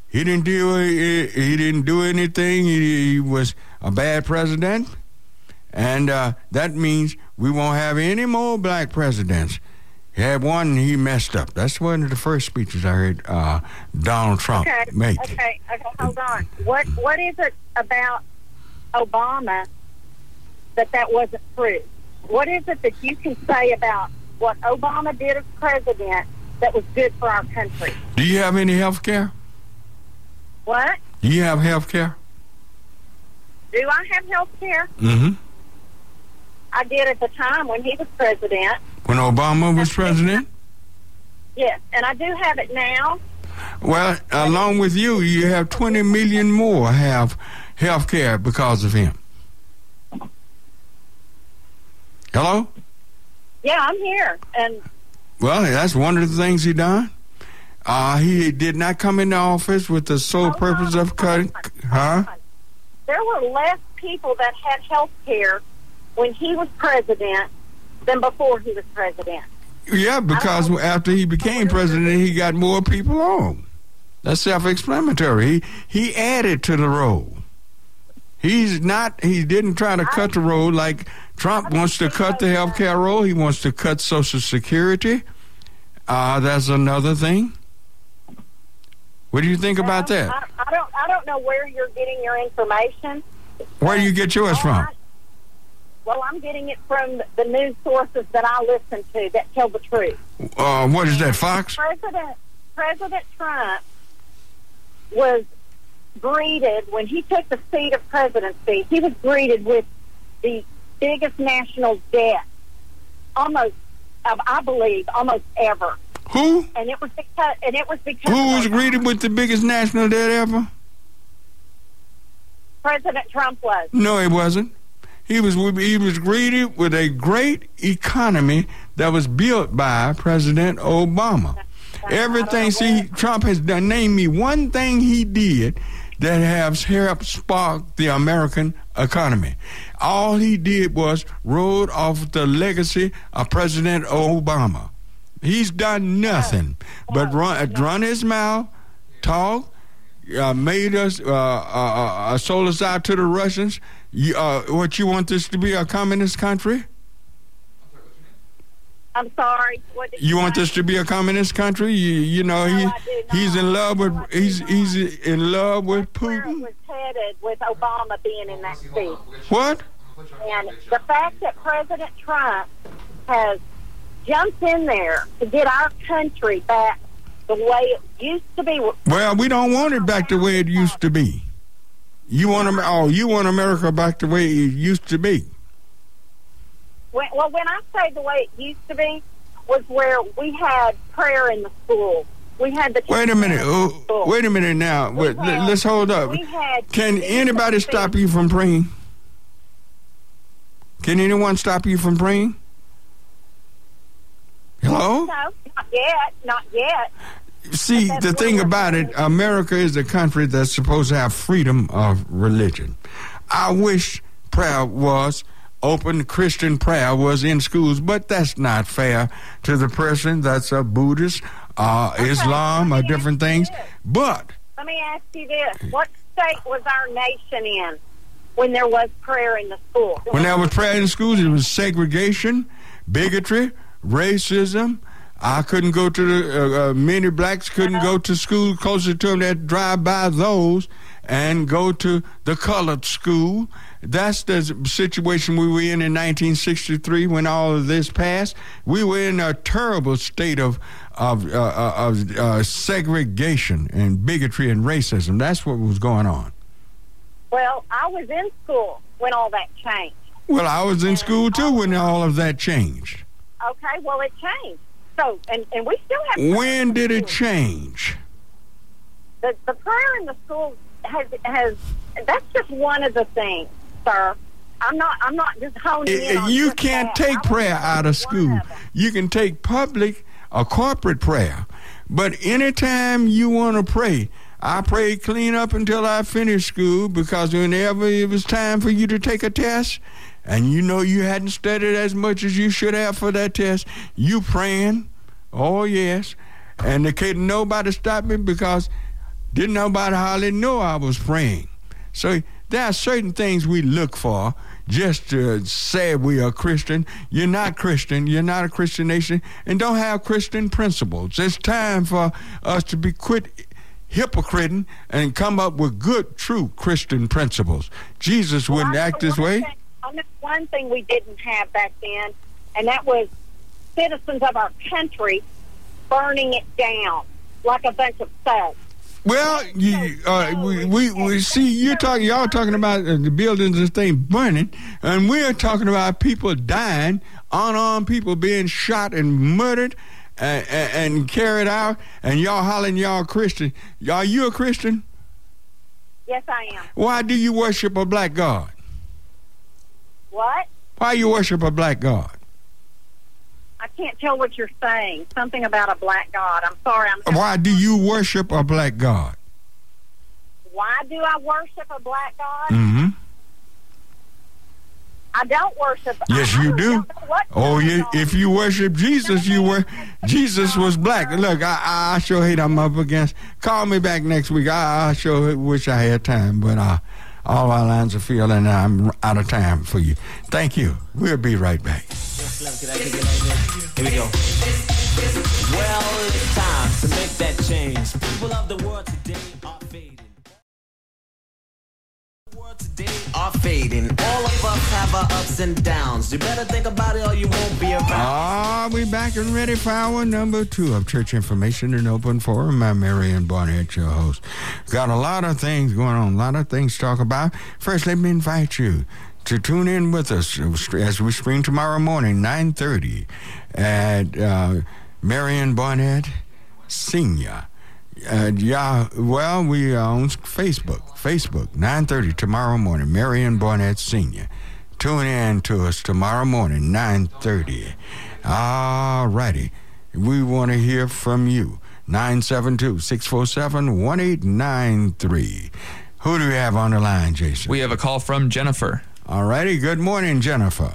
He didn't do he, he didn't do anything. He, he was a bad president, and uh, that means we won't have any more black presidents. He had one, and he messed up. That's one of the first speeches I heard uh, Donald Trump Okay. make. Okay. Okay. Hold on. What What is it about Obama that that wasn't true? What is it that you can say about what Obama did as president that was good for our country? Do you have any health care? What Do you have health care? do I have health care? Mm-hmm. I did at the time when he was president. When Obama was president? Yes, and I do have it now. Well, along with you, you have 20 million more have health care because of him. Hello? Yeah, I'm here, and Well, that's one of the things he done. Uh, he did not come into office with the sole Hold purpose on, of cutting. Huh? There were less people that had health care when he was president than before he was president. Yeah, because after he became president, he got more people on. That's self-explanatory. He he added to the roll. He's not. He didn't try to cut the roll like Trump wants to cut the health care roll. He wants to cut Social Security. Uh, that's another thing. What do you think about that? I, I don't. I don't know where you're getting your information. Where do you get yours from? Well, I'm getting it from the news sources that I listen to that tell the truth. Uh, what is that, Fox? President President Trump was greeted when he took the seat of presidency. He was greeted with the biggest national debt, almost, I believe, almost ever. Who? And it was because, and it was because Who was greeted with the biggest national debt ever? President Trump was. No, he wasn't. He was he was greeted with a great economy that was built by President Obama. Everything, see, Trump has done. Name me one thing he did that has helped spark the American economy. All he did was rode off the legacy of President Obama. He's done nothing but run, run his mouth, talk, uh, made us, uh, uh, uh, sold us out to the Russians. You, uh, what you want this to be a communist country? I'm sorry. What did You want this to be a communist country? You, you know, No, he I do not. he's in love with No, he's he's in love with That's where it Putin. was headed with Obama being in that seat. What? And the fact that President Trump has jumped in there to get our country back the way it used to be. Well, we don't want it back the way it used to be. You want Am- oh, you want America back the way it used to be. When, well, when I say the way it used to be, was where we had prayer in the school. We had the Wait a minute. Oh, wait a minute now. We Wait, had- let- let's hold up. we had Can anybody stop you from praying? Can anyone stop you from praying? Hello? No, not yet, not yet. See, the thing about it. America is a country that's supposed to have freedom of religion. I wish prayer was open, Christian prayer was in schools, but that's not fair to the person that's a Buddhist, uh, Islam, or different things. this. But Let me ask you this: What state was our nation in when there was prayer in the school. When there was prayer in the schools, it was segregation, bigotry, racism. I couldn't go to the, uh, uh, many blacks couldn't go to school closer to them that drive by those and go to the colored school. That's the situation we were in in 1963 when all of this passed. We were in a terrible state of of, uh, uh, of uh, segregation and bigotry and racism. That's what was going on. Well, I was in school when all that changed. Well, I was in school too when all of that changed. Okay, well, it changed. So, and, and we still have. When did it change? The, the prayer in the school has has that's just one of the things, sir. I'm not. I'm not just honing in. on you can't take prayer out of school. them. You can take public or corporate prayer, but anytime you want to pray, I prayed clean up until I finished school because whenever it was time for you to take a test, and you know you hadn't studied as much as you should have for that test, you praying. Oh yes, and they couldn't nobody stop me because didn't nobody hardly know I was praying. So there are certain things we look for just to say we are Christian. You're not Christian. You're not a Christian nation and don't have Christian principles. It's time for us to be quit hypocriting and come up with good, true Christian principles. Jesus wouldn't know act this way. Thing, one thing we didn't have back then, and that was citizens of our country burning it down like a bunch of thugs. Well, you, uh, we, we, we see you're talking, y'all talking about uh, the buildings and things burning, and we're talking about people dying, unarmed people being shot and murdered and, and, and carried out, and y'all hollering y'all Christian. Are you a Christian? Yes, I am. Why do you worship a black God? What? Why you worship a black God? I can't tell what you're saying. Something about a black god. I'm sorry. I'm. Why do you worship a black God? Why do I worship a black god? Mm-hmm. I don't worship. Yes, I, I you do. don't know what's Oh, you, if you worship Jesus, you were Jesus was black. Look, I, I, I sure hate I'm up against. Call me back next week. I, I sure wish I had time, but uh, all our lines are filled and I'm out of time for you. Thank you. We'll be right back. Here we go. Well, it's time to make that change. People of the world today today are fading. All of us have our ups and downs. You better think about it or you won't be around. Ah, we back and ready for hour number two of Church Information and Open Forum. I'm Marion Barnett, your host. Got a lot of things going on, a lot of things to talk about. First, let me invite you to tune in with us as we stream tomorrow morning, 9.30 at uh, Marion Barnett Senior. Uh, yeah, well, we are on Facebook. Facebook, 9.30 tomorrow morning, Marion Barnett Senior. Tune in to us tomorrow morning, 9.30. All righty. We want to hear from you. 972-647-1893. Who do we have on the line, Jason? We have a call from Jennifer. All righty. Good morning, Jennifer.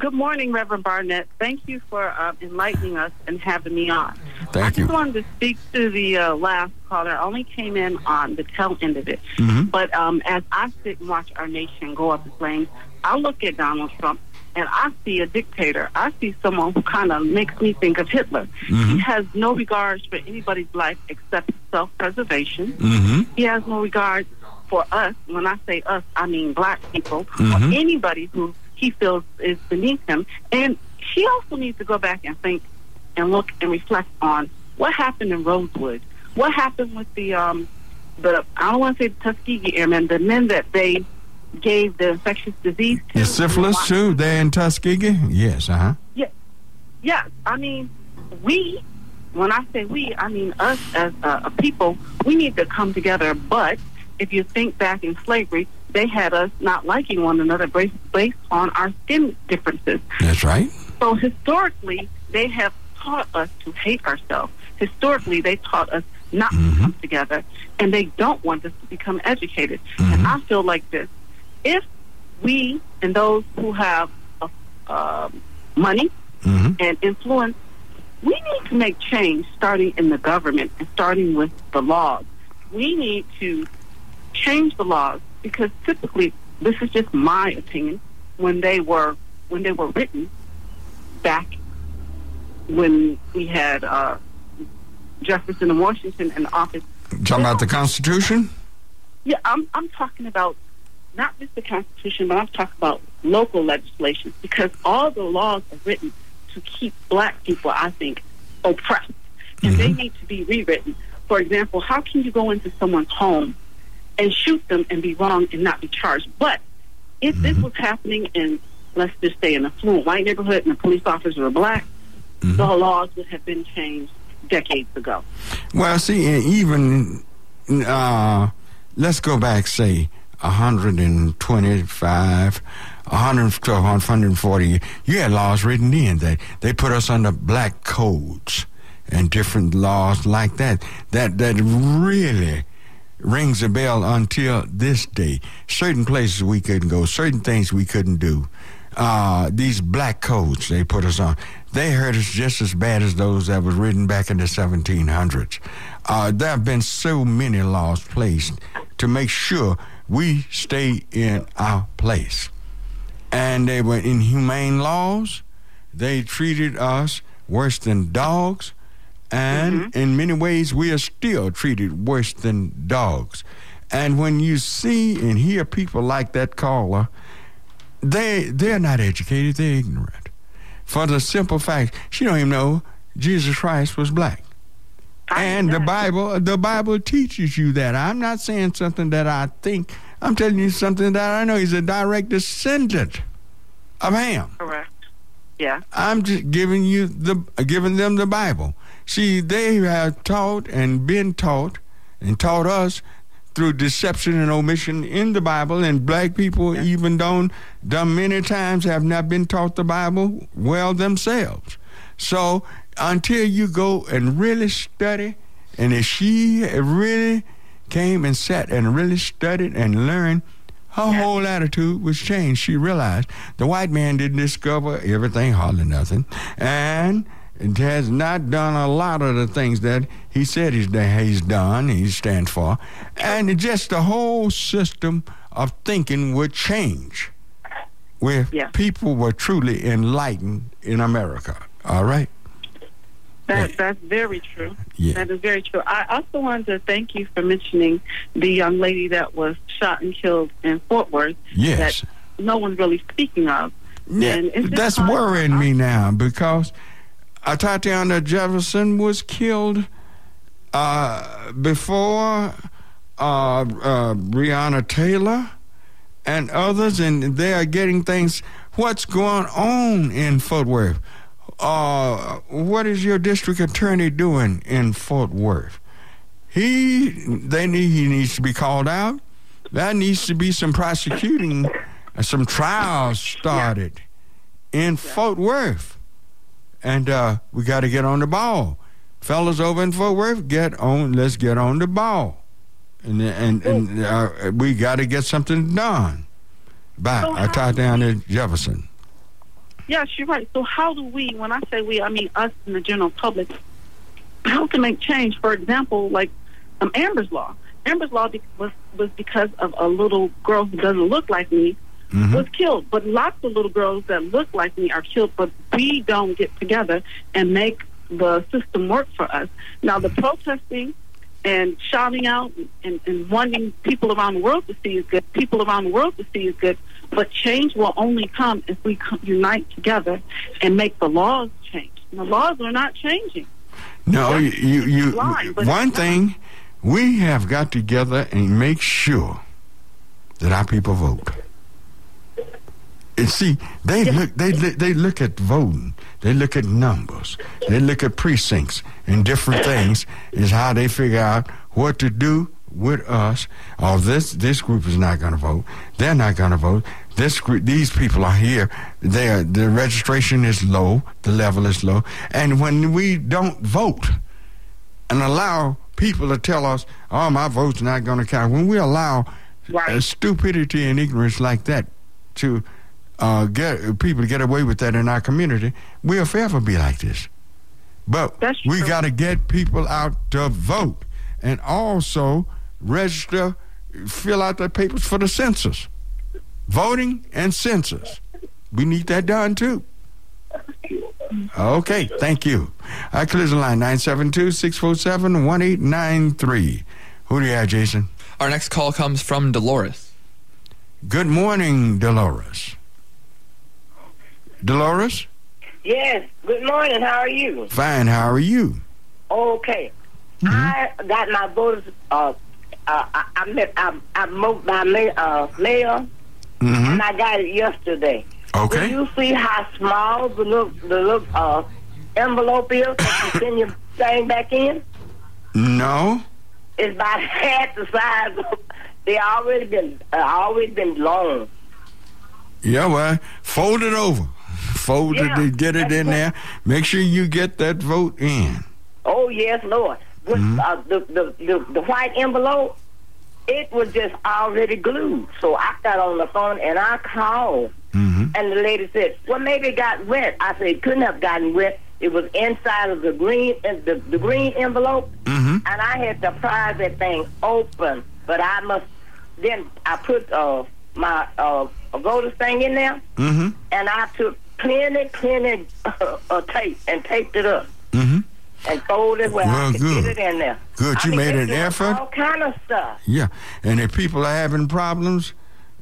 Good morning, Reverend Barnett. Thank you for uh, enlightening us and having me on. Thank I just you. wanted to speak to the uh, last caller. I only came in on the tail end of it. Mhm. But um, as I sit and watch our nation go up in flames, I look at Donald Trump and I see a dictator. I see someone who kind of makes me think of Hitler. Mhm. He has no regards for anybody's life except self-preservation. Mm-hmm. He has no regard for us. When I say us, I mean black people or anybody who he feels is beneath him. And she also needs to go back and think and look and reflect on what happened in Rosewood. What happened with the um the I don't want to say the Tuskegee Airmen, the men that they gave the infectious disease to. The syphilis, too, there in Tuskegee? Yes, uh-huh. Yeah, yeah. I mean, we. When I say we, I mean us as a, a people. We need to come together. But if you think back in slavery, they had us not liking one another based, based on our skin differences. That's right. So historically, they have taught us to hate ourselves. Historically, they taught us not to come together, and they don't want us to become educated. And I feel like this: if we and those who have uh, um money Mm-hmm. and influence, we need to make change starting in the government and starting with the laws. We need to change the laws because typically, this is just my opinion. When they were when they were written back when we had uh, Jefferson and Washington in office. Talking about the Constitution? Yeah, I'm I'm talking about not just the Constitution, but I'm talking about local legislation because all the laws are written to keep black people, I think, oppressed, and they need to be rewritten. For example, how can you go into someone's home and shoot them and be wrong and not be charged? But if this was happening in, let's just say, an affluent white neighborhood and the police officers were black, the laws would have been changed decades ago. Well, see, and even uh, let's go back, say, 125, 100 to 140. You had laws written in that they put us under black codes and different laws like that. That that really rings a bell until this day. Certain places we couldn't go, certain things we couldn't do. Uh, these black codes they put us on, they hurt us just as bad as those that was written back in the 1700s. Uh, there have been so many laws placed to make sure we stay in our place. And they were inhumane laws. They treated us worse than dogs. And in many ways, we are still treated worse than dogs. And when you see and hear people like that caller, they they're not educated, they're ignorant. For the simple fact, she don't even know Jesus Christ was black. And the Bible the Bible teaches you that. I'm not saying something that I think. I'm telling you something that I know. He's a direct descendant of Ham. Correct. Yeah. I'm just giving you the uh, giving them the Bible. See, they have taught and been taught and taught us through deception and omission in the Bible, and black people even don't done many times have not been taught the Bible well themselves. So until you go and really study, and if she really came and sat and really studied and learned, her whole attitude was changed. She realized the white man didn't discover everything, hardly nothing, and has not done a lot of the things that he said he's, he's done, he stands for, and just the whole system of thinking would change where people were truly enlightened in America. All right? That that's very true. Yeah. That is very true. I also wanted to thank you for mentioning the young lady that was shot and killed in Fort Worth. Yes. That no one's really speaking of. Yeah, And that's worrying me now because uh, Tatiana Jefferson was killed uh, before uh, uh, Breonna Taylor and others, and they are getting things. What's going on in Fort Worth? Uh, what is your district attorney doing in Fort Worth? He, they need, he needs to be called out. There needs to be some prosecuting, uh, some trials started in Fort Worth, and uh, we got to get on the ball, fellas over in Fort Worth. Get on, let's get on the ball, and and and uh, we got to get something done. By So I talked down to Jefferson. Yes, you're right. So how do we, when I say we, I mean us and the general public, how to make change? For example, like um, Amber's Law. Amber's Law be- was, was because of a little girl who doesn't look like me was killed. But lots of little girls that look like me are killed, but we don't get together and make the system work for us. Now, the protesting and shouting out and, and wanting people around the world to see is good, people around the world to see is good, but change will only come if we unite together and make the laws change. And the laws are not changing. No, you, you, but one thing we have got together and make sure that our people vote. And see, they look they they look at voting, they look at numbers, they look at precincts and different things is how they figure out what to do with us. Oh, this this group is not going to vote. They're not going to vote. This group, these people are here. They are, the registration is low, the level is low, and when we don't vote and allow people to tell us, "Oh, my vote's not going to count," when we allow uh, stupidity and ignorance like that to uh, get people to get away with that in our community, we'll forever be like this. But we got to get people out to vote and also register fill out the papers for the census. Voting and census. We need that done too. Okay, thank you. I clears the line 972 647 1893. Who do you have, Jason? Our next call comes from Dolores. Good morning, Dolores. Dolores? Yes. Good morning. How are you? Fine, how are you? Okay. I got my voters. Uh, uh, I, I, met, I, I moved my ma- uh, mail, Mm-hmm. and I got it yesterday. Okay. You see how small the little the little uh, envelope is that you send your thing back in? No? It's about half the size. Of, they already been uh, already been long. Yeah, well, fold it over. Fold Yeah, it get it in there. Make sure you get that vote in. Oh yes, Lord. With Mhm. uh, the, the the the white envelope, it was just already glued. So I got on the phone and I called, Mm-hmm. and the lady said, "Well, maybe it got wet." I said, "It couldn't have gotten wet. It was inside of the green the, the green envelope, Mm-hmm. and I had to pry that thing open. But I must then I put uh, my uh, voter's thing in there, Mm-hmm. and I took plenty, plenty uh, uh, tape and taped it up Mm-hmm. And folded where Well, I could good. get it in there. Good. I You mean, made an effort. All kind of stuff. Yeah. And if people are having problems,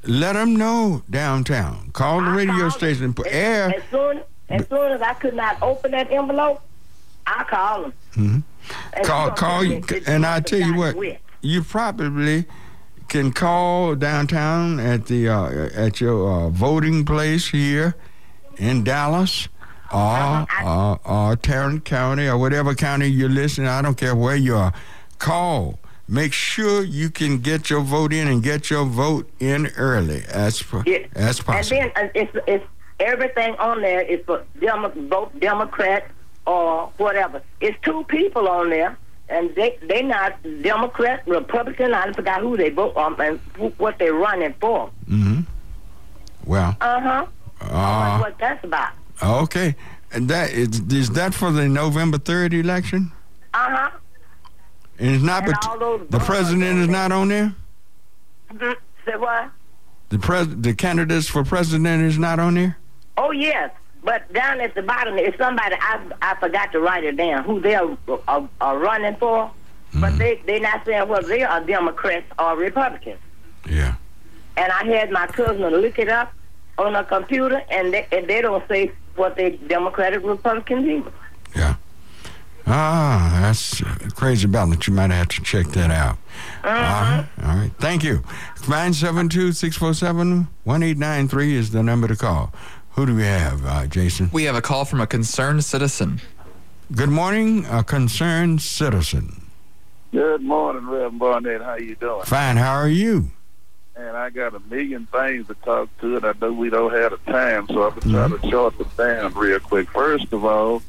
let them know downtown. Call the radio station and put air. As soon as soon as I could not open that envelope, I call them. Mhm. Call, call you. And I tell you what, wet. you probably can call downtown at the uh, at your uh, voting place here in Dallas. Or, Uh-huh. or, or Tarrant County or whatever county you're listening, I don't care where you are. Call. Make sure you can get your vote in and get your vote in early as Yeah. as possible. And then uh, it's it's everything on there is for Demo- vote Democrat or whatever. It's two people on there, and they they not Democrat, Republican. I forgot who they vote um, and wh- what they're running for. Mm-hmm. Well, Uh huh. uh, what that's about. Okay. And that is is that for the November third election? Uh huh. And it's not, but the president is not on there. Say what? The pres the candidates for president is not on there. Oh yes, but down at the bottom, it's somebody I I forgot to write it down who they are, are, are running for, but they they not saying whether they are Democrats or Republicans. Yeah. And I had my cousin look it up on a computer, and they and they don't say what they Democratic Republicans Yeah. Ah, that's uh, crazy balance. You might have to check that out. All right. All right. Thank you. 972-647-1893 is the number to call. Who do we have, uh, Jason? We have a call from a concerned citizen. Good morning, a concerned citizen. Good morning, Reverend Barnett. How you doing? Fine. How are you? And I got a million things to talk to, and I know we don't have the time, so I'm gonna try to short them down real quick. First of all,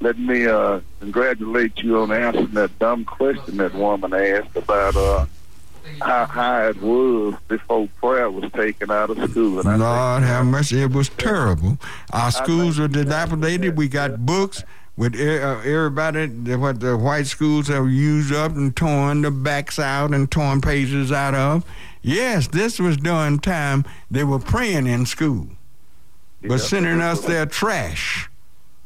let me uh, congratulate you on answering that dumb question that woman asked about uh, how high it was before prayer was taken out of school. And Lord have mercy. It was terrible. Our schools were dilapidated. We got books with uh, everybody, what the white schools have used up and torn the backs out and torn pages out of. Yes, this was during time they were praying in school, but Yeah. sending us their trash.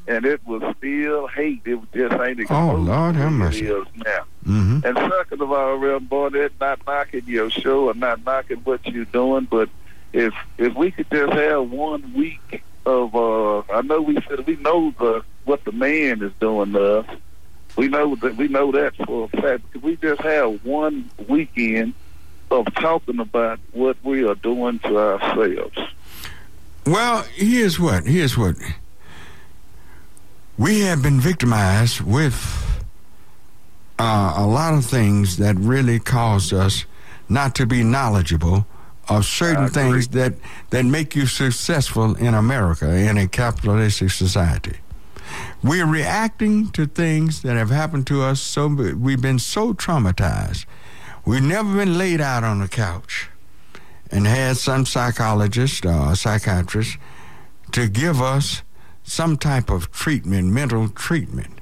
and it was still hate. It was just ain't exposed Oh, Lord have mercy. It is now. hmm And second of all, Reverend Barnett, not knocking your show or not knocking what you're doing, but if if we could just have one week of uh I know we said we know the what the man is doing to us. We know that we know that for a fact. Could we just have one weekend of talking about what we are doing to ourselves? Well, here's what. Here's what. We have been victimized with uh, a lot of things that really caused us not to be knowledgeable of certain things that, that make you successful in America in a capitalistic society. We're reacting to things that have happened to us so we've been so traumatized. We've never been laid out on a couch and had some psychologist uh, or psychiatrist to give us some type of treatment, mental treatment.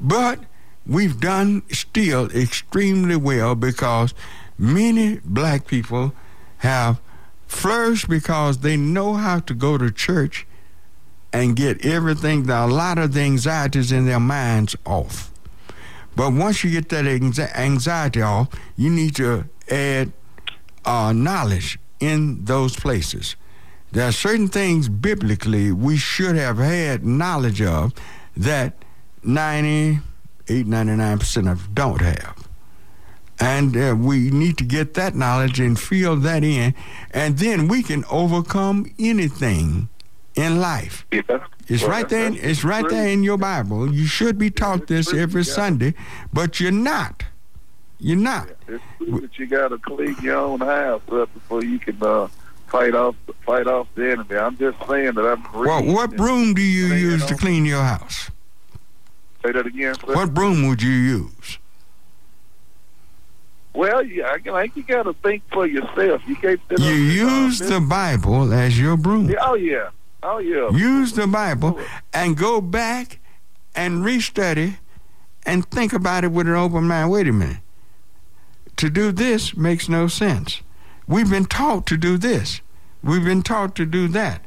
But we've done still extremely well because many black people have flourished because they know how to go to church and get everything, a lot of the anxieties in their minds off. But once you get that anxiety off, you need to add uh, knowledge in those places. There are certain things biblically we should have had knowledge of that 98, 99% of don't have. And uh, we need to get that knowledge and fill that in, and then we can overcome anything in life. It's Well, right there. In, it's right true. there in your Bible. You should be taught this every Yeah. Sunday, but you're not. You're not. It's true that you got to clean your own house up before you can uh, fight off fight off the enemy. I'm just saying that I'm. Well, what broom do you use to clean your house? Say that again. Sir? What broom would you use? Well, yeah, I think you got to think for yourself. You can't. You use the Bible as your broom. Yeah, oh yeah, oh yeah. Use the Bible and go back and restudy and think about it with an open mind. Wait a minute. To do this makes no sense. We've been taught to do this. We've been taught to do that.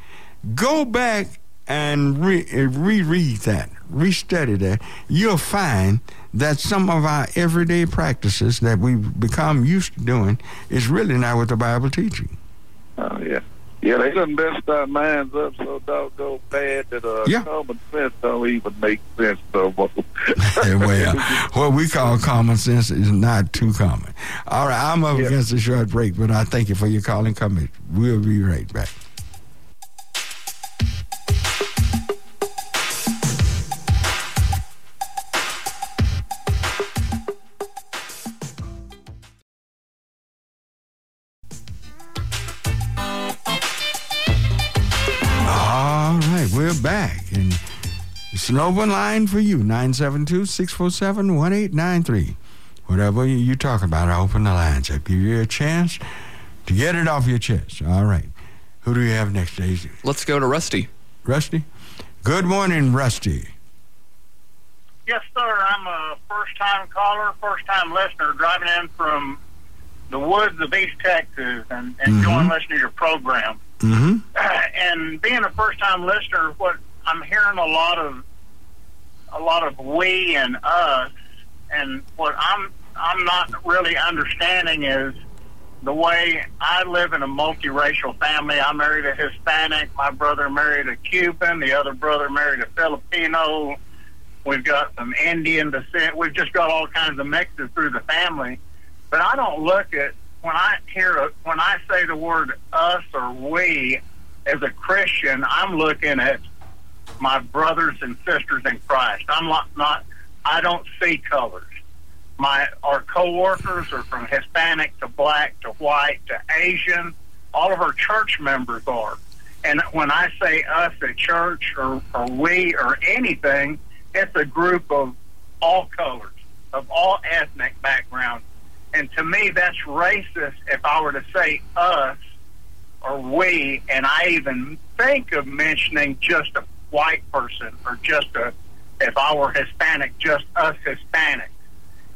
Go back and re- uh, reread that, restudy that. You'll find that some of our everyday practices that we've become used to doing is really not what the Bible teaching. Oh yeah. Yeah, they done messed our minds up so doggone bad that uh, Yeah. common sense don't even make sense no more. well, what we call common sense is not too common. All right, I'm up against a short break, but I thank you for your call and comment. We'll be right back. We're back. And it's an open line for you 972 647 1893. Whatever you, you talk about, I open the lines up. Give you a chance to get it off your chest. All right. Who do we have next, Daisy? Let's go to Rusty. Rusty? Good morning, Rusty. Yes, sir. I'm a first-time caller, first-time listener, driving in from the woods of East Texas and enjoying Mhm. listening to your program. Mm-hmm. and being a first-time listener, what I'm hearing a lot of, a lot of we and us, and what I'm I'm not really understanding is the way I live in a multiracial family. I married a Hispanic. My brother married a Cuban. The other brother married a Filipino. We've got some Indian descent. We've just got all kinds of mixes through the family. But I don't look at when I hear when I say the word us or we as a Christian, I'm looking at my brothers and sisters in Christ. I'm not, not I don't see colors. My our coworkers are from Hispanic to black to white to Asian. All of our church members are. And when I say us at church or, or we or anything, it's a group of all colors, of all ethnic backgrounds. And to me, that's racist if I were to say us or we, and I even think of mentioning just a white person or just a, if I were Hispanic, just us Hispanics.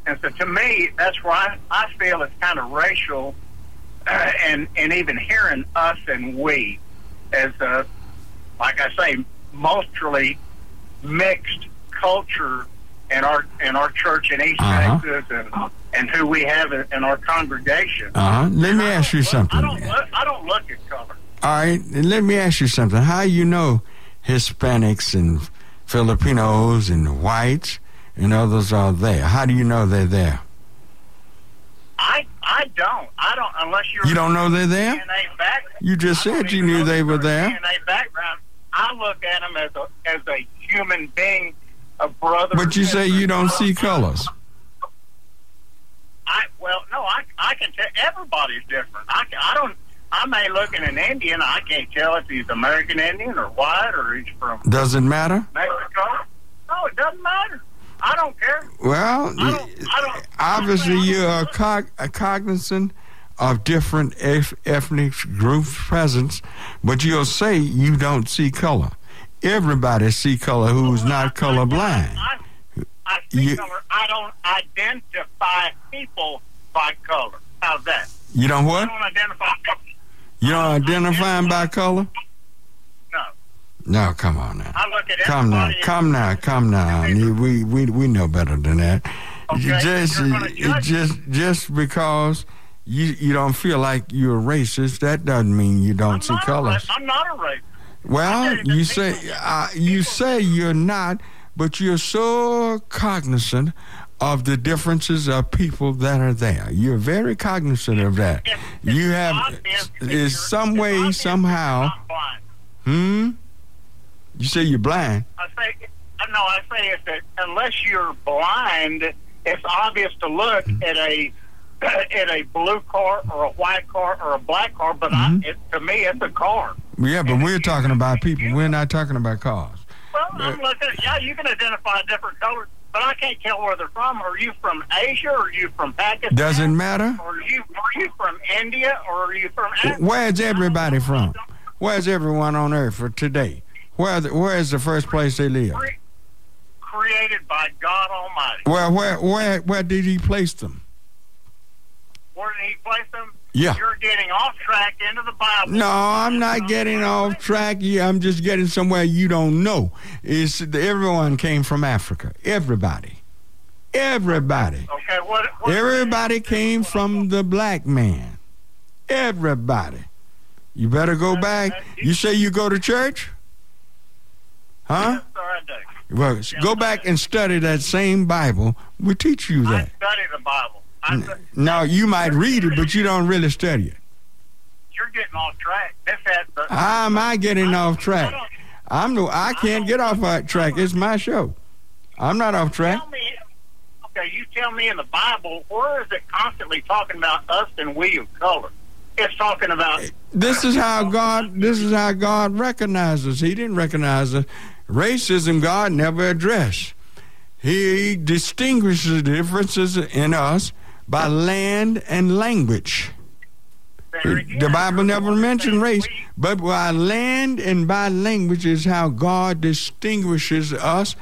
And so to me, that's where I, I feel it's kind of racial, uh, and and even hearing us and we as a, like I say, mostly mixed culture in our in our church in East Uh-huh. Texas and and who we have in, in our congregation. Uh huh. Let me ask you something. I don't look, I don't look at color. All right, let me ask you something. How you know Hispanics and Filipinos and whites and others are there? How do you know they're there? I I don't. I don't unless you're You don't know they're there? You just said you knew they were there. DNA background. I look at them as a as a human being, a brother. But you say you don't see colors. I well, no, I I can tell everybody's different. I I don't. I may look at an Indian. I can't tell if he's American Indian or white or he's from Doesn't matter? Mexico. No, it doesn't matter. I don't care. Well, I don't. I don't. obviously you are cog- cognizant of different eth- ethnic groups presence, but you'll say you don't see color. Everybody see color who's not colorblind. I see You- color. I don't identify people by color. How's that? You don't I what? don't identify. You don't identify them by color? No. No, come on now. I look at Come now, come now, come now. You- We we we know better than that. You Okay, just it just just because you you don't feel like you're racist, that doesn't mean you don't see Not a colors. I'm not a racist. Well, you say uh, you say you're not, but you're so cognizant of the differences of people that are there. You're very cognizant of that. You have is some way somehow. Hmm. You say you're blind. I say, no, I say that unless you're blind, it's obvious to look at a at a blue car or a white car or a black car. But I, it, to me, it's a car. Yeah, but we're talking about people. We're not talking about cars. Well, I'm looking. Yeah, you can identify different colors, but I can't tell where they're from. Are you from Asia? Or are you from Pakistan? Doesn't matter. Or are you are you from India? Or are you from Africa? Where's everybody from? Where's everyone on earth for today? Where the, where is the first place they live? Created by God Almighty. Where where where where did he place them? Where did He place them? Yeah. You're getting off track into the Bible. No, I'm not getting off track. Yeah, I'm just getting somewhere you don't know. It's everyone came from Africa. Everybody. Everybody. Okay. What? what Everybody came from the black man. Everybody. You better go back. You say you go to church? Huh? Sorry, I do. Well, go back and study that same Bible. We teach you that. I Study the Bible. I, Now, you might read it, but you don't really study it. you're getting off track. Had the. How am I getting off track? I'm no, I can't get off that track. It's my show. I'm not off track. Tell me, okay, you tell me in the Bible, where is it constantly talking about us and we of color? It's talking about eh, This is how God. This is how God recognizes. He didn't recognize us. Racism. God never addressed. He distinguishes the differences in us by land and language. The Bible never mentioned race, but by land and by language is how God distinguishes us.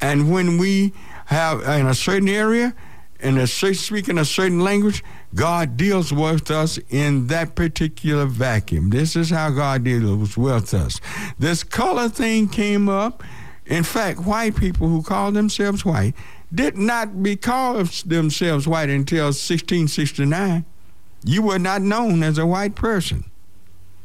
And when we have in a certain area, in a speaking a certain language, God deals with us in that particular vacuum. This is how God deals with us. This color thing came up. In fact, white people who call themselves white did not be called themselves white until 1669 you were not known as a white person.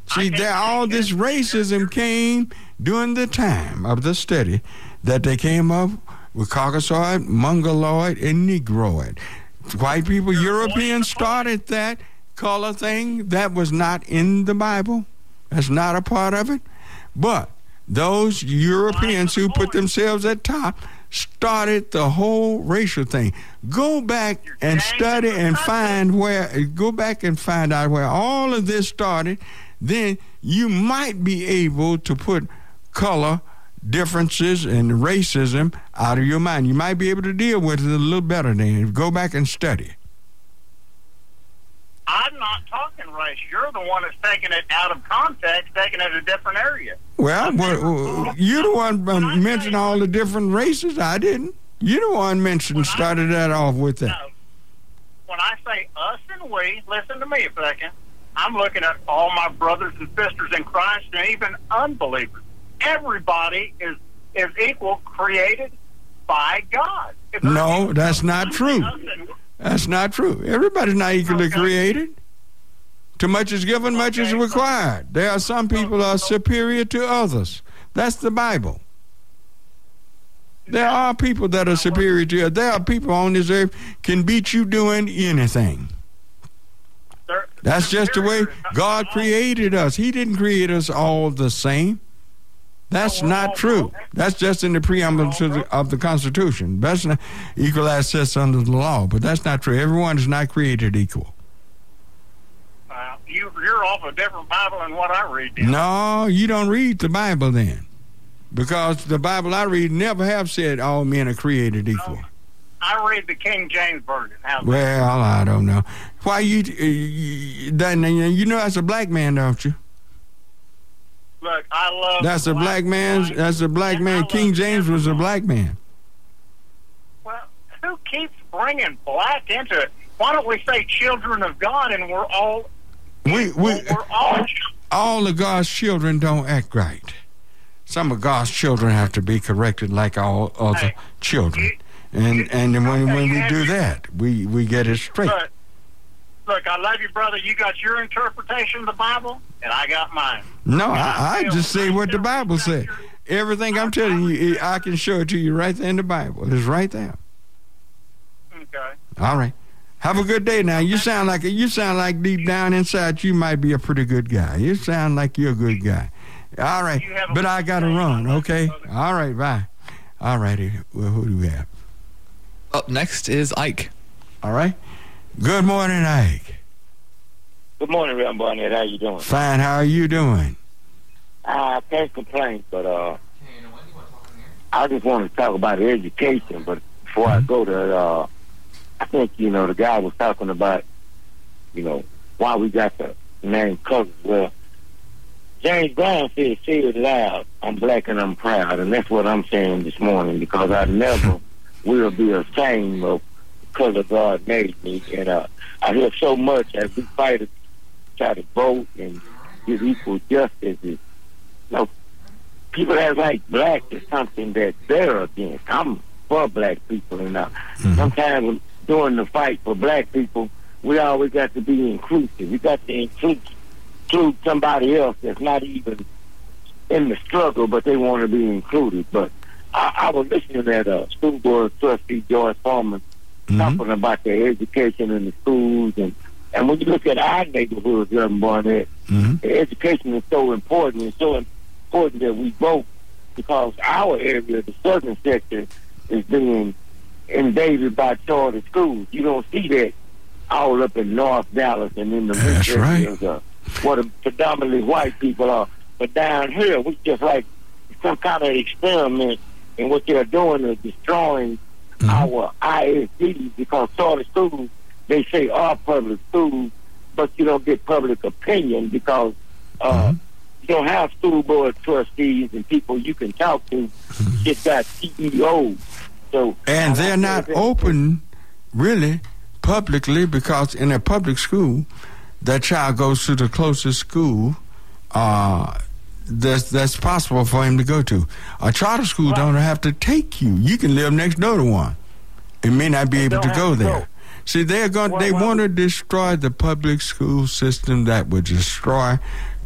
See, there all this racism came during the time of the study that they came up with Caucasoid, Mongoloid, and Negroid. White people, Europeans started that color thing. That was not in the Bible. That's not a part of it. But those Europeans who put themselves at top started the whole racial thing. Go back and study and find where, go back and find out where all of this started. Then you might be able to put color differences and racism out of your mind. You might be able to deal with it a little better then. Go back and study. I'm not talking race. You're the one that's taking it out of context, taking it a different area. Well, well you're the one um, mentioned all the different races. I didn't. You're the one mentioned, started that off with that. When I say us and we, listen to me a second. I'm looking at all my brothers and sisters in Christ and even unbelievers. Everybody is is equal, created by God. No, that's not true. That's not true. Everybody's not equally created. Too much is given, much is required. There are some people are superior to others. That's the Bible. There are people that are superior to you. There are people on this earth can beat you doing anything. That's just the way God created us. He didn't create us all the same. That's not true. That's just in the preamble to the, of the Constitution. That's not equal access under the law, but that's not true. Everyone is not created equal. Uh, you, you're off a different Bible than what I read. Then. No, you don't read the Bible then, because the Bible I read never have said all men are created equal. I read the King James Version. How's that? Well, I don't know. Why you? You, then you know that's a black man, don't you? Look, I love. That's a black man. That's a black man. King James was a black man. Well, who keeps bringing black into it? why don't we say children of God and we're all We we we're all all of God's children don't act right. Some of God's children have to be corrected like all other children. And and then when when we do that, we we get it straight. But look, I love you, brother. You got your interpretation of the Bible, and I got mine. No, I, I just say what the Bible said. Everything I'm telling you, I can show it to you right there in the Bible. It's right there. Okay. All right. Have a good day now. You sound like you sound like deep down inside you might be a pretty good guy. You sound like you're a good guy. All right. But I gotta run, okay? All right, bye. All righty. Well, who do we have? Up next is Ike. All right. Good morning, Ike. Good morning, Reverend Barnett. How you doing? Fine. How are you doing? I can't complain, but uh, I just want to talk about education. But before I go there, uh, I think you know the guy was talking about, you know, why we got the name colors. Well, James Brown said, "Say it loud. I'm black and I'm proud," and that's what I'm saying this morning because I never will be ashamed of the color God made me, and uh, I hear so much as we fight to try to vote and give equal justice. You know, people that like black is something that they're against. I'm for black people, and uh, sometimes during the fight for black people, we always got to be inclusive. We got to include include somebody else that's not even in the struggle, but they want to be included. But I, I was listening at uh, school board trustee George Foreman talking about the education in the schools, and and when you look at our neighborhoods, Reverend Barnett, the education is so important. It's so important that we vote because our area, the southern sector, is being invaded by charter schools. You don't see that all up in North Dallas and in the That's rich right. areas, uh, where the predominantly white people are. But down here, we just like some kind of experiment, and what they're doing is destroying our ISDs because charter schools, they say are public schools, but you don't get public opinion because uh, you don't have school board trustees and people you can talk to. You just got CEOs. So And they're not open, really, publicly, because in a public school, that child goes to the closest school uh, that's, that's possible for him to go to. A charter school don't have to take you. You can live next door to one. It may not be able to go to there. go. See, they're going. they want to destroy the public school system that would destroy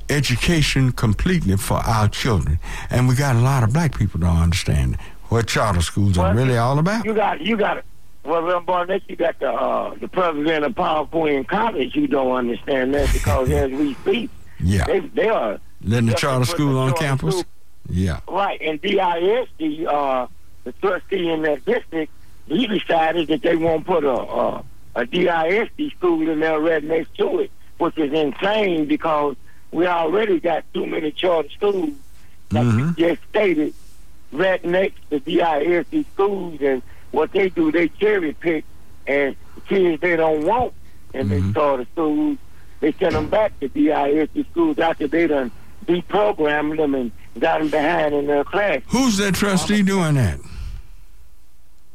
education completely for our children. And we got a lot of black people don't understand what charter schools are really all about. You got you got well, Reverend Barnett, you got the uh, the president of Paul Quinn College. You don't understand that because as we speak, Yeah. they they are Letting the just charter school the on campus. school- Yeah. right. And DISD, uh, the trustee in that district, he decided that they won't put a a, a DISD school in there right next to it, which is insane because we already got too many charter schools like you just stated, right next to DISD schools, and what they do, they cherry pick, and the kids they don't want, and they start the schools, they send them back to DISD schools after they done deprogrammed them and got them behind in their class. Who's that trustee doing that?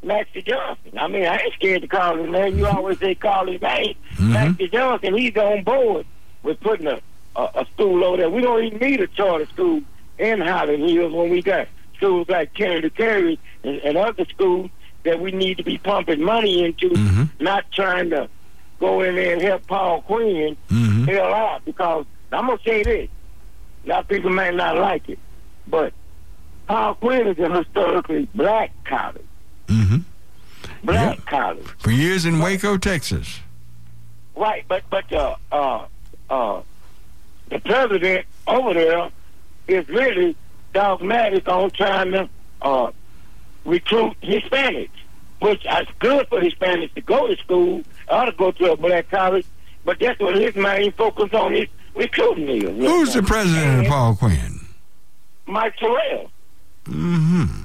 Maxie Johnson. I mean, I ain't scared to call his name. You always say call his name. Mm-hmm. Maxie Johnson, he's on board with putting a, a, a school over there. We don't even need a charter school in Highland Hills when we got schools like Kennedy Curry and, and other schools that we need to be pumping money into, Mm-hmm. not trying to go in there and help Paul Quinn Mm-hmm. hell out. Because I'm going to say this. Of people may not like it, but Paul Quinn is a historically black college. Mm-hmm. Black college. For years in Waco, Texas. Right, but but uh uh uh the president over there is really dogmatic on trying to uh recruit Hispanics, which is good for Hispanics to go to school or to go to a black college, but that's what his main focus on is recruiting is. Who's the president of Paul Quinn? Mike Sorrell. Mm-hmm.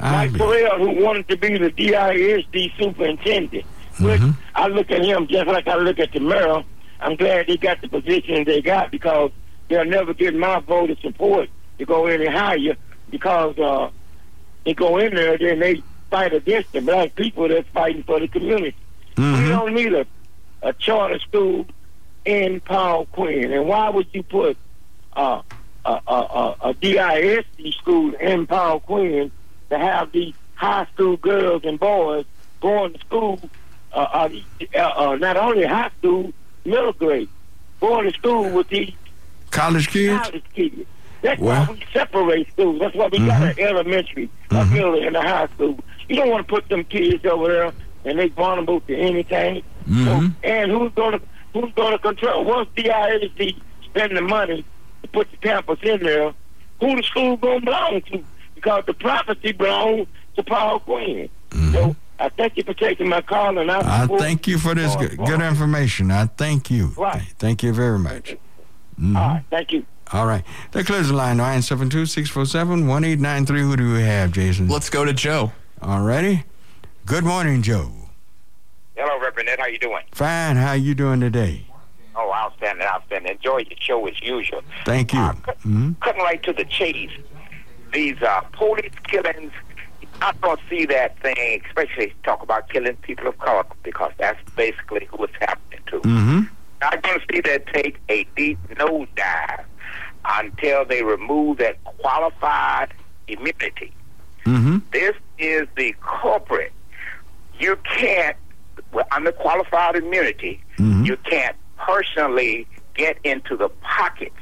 Mike Sorrell, who wanted to be the DISD superintendent. Which I look at him just like I look at the mayor. I'm glad they got the position they got because they'll never get my vote of support to go any higher because uh, they go in there, then they fight against the black people that's fighting for the community. We don't need a, a charter school in Paul Quinn. And why would you put uh, a, a, a, a DISD school in Paul Quinn to have these high school girls and boys going to school, uh, uh, uh, uh, not only high school, middle grade, going to school with these College kids? college kids. That's Well- why we separate schools. That's why we got an elementary, a middle, and a high school. You don't want to put them kids over there and they vulnerable to anything. So, and who's gonna who's gonna control? Once DISD spend the money to put the campus in there, who the school gonna belong to? Because the property belongs to Paul Quinn. So I thank you for taking my call, and I, I thank you for this good, good information. I thank you. Right. Thank you very much. Mhm. All right, thank you. All right. That clears the line. 972 647 1893. Who do we have, Jason? Let's go to Joe. All righty. Good morning, Joe. Hello, Reverend Ed. How you doing? Fine. How you doing today? Oh, outstanding, outstanding. Enjoy your show as usual. Thank you. Mhm. Cutting right to the chase. These uh, police killings, I don't see that thing, especially talk about killing people of color, because that's basically what's happening to. Mm-hmm. Not going to see that take a deep nosedive until they remove that qualified immunity. Mm-hmm. This is the culprit. You can't, well, under qualified immunity, you can't personally get into the pockets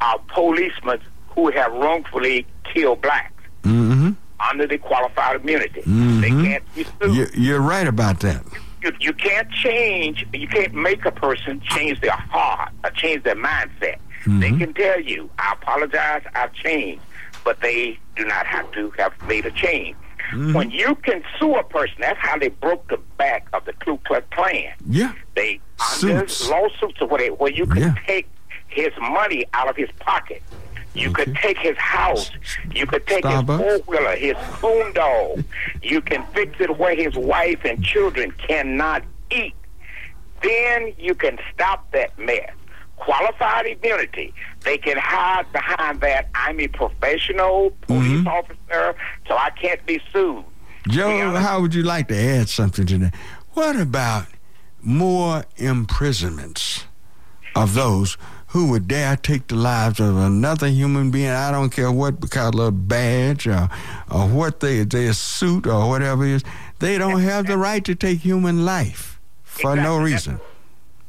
of policemen who have wrongfully killed blacks Mm-hmm. under the qualified immunity. They Mhm. can't be sued. You, you're right about that. You, you can't change, you can't make a person change their heart or change their mindset. They can tell you, I apologize, I've changed, but they do not have to have made a change. Mm-hmm. When you can sue a person, that's how they broke the back of the Ku Klux Klan. Yeah. They uh, Suits. lawsuits or whatever, where you could Yeah. take his money out of his pocket. You could take his house. You could take Starbucks. his four wheeler, his spoon dog. You can fix it where his wife and children cannot eat. Then you can stop that mess. Qualified immunity. They can hide behind that. I'm a professional police Mm-hmm. officer, so I can't be sued. Joe, how would you like to add something to that? What about more imprisonments of those who would dare take the lives of another human being? I don't care what color badge or, or what they, their suit or whatever it is. They don't have the right to take human life for no Exactly. reason.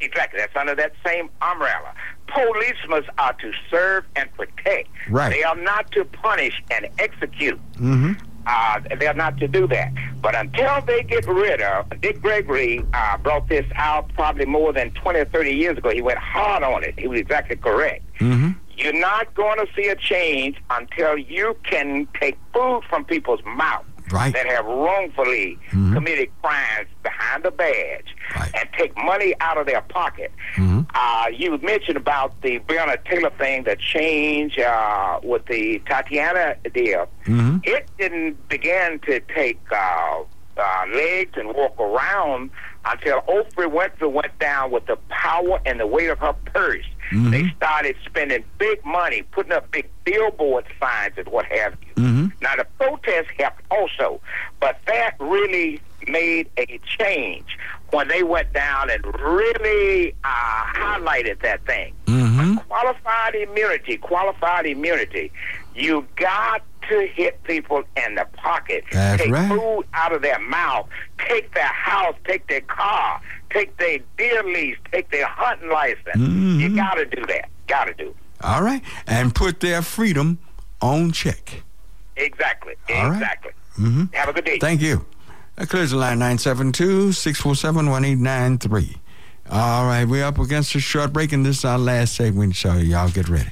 Exactly. That's under that same umbrella. Policemen are to serve and protect. Right. They are not to punish and execute. Mm-hmm. Uh, they're not to do that. But until they get rid of, Dick Gregory uh, brought this out probably more than 20 or 30 years ago. He went hard on it. He was exactly correct. Mm-hmm. You're not going to see a change until you can take food from people's mouth Right. that have wrongfully Mhm. committed crimes behind the badge and take money out of their pocket. Mm-hmm. Uh, you mentioned about the Breonna Taylor thing, the change uh, with the Tatiana deal. Mm-hmm. It didn't begin to take uh, uh, legs and walk around until Oprah Winfrey went down with the power and the weight of her purse. Mm-hmm. They started spending big money, putting up big billboard signs and what have you. Mm-hmm. Now, the protests helped also, but that really made a change when they went down and really uh, highlighted that thing. Mm-hmm. Qualified immunity, qualified immunity. You got to hit people in the pocket. That's take right. food out of their mouth. Take their house. Take their car. Take their deer lease. Take their hunting license. Mm-hmm. You got to do that. Got to do. it. All right. And put their freedom on check. Exactly. All right. Exactly. Mm-hmm. Have a good day. Thank you. That clears the line 972 647 1893. All right, we're up against a short break, and this is our last segment, so y'all get ready.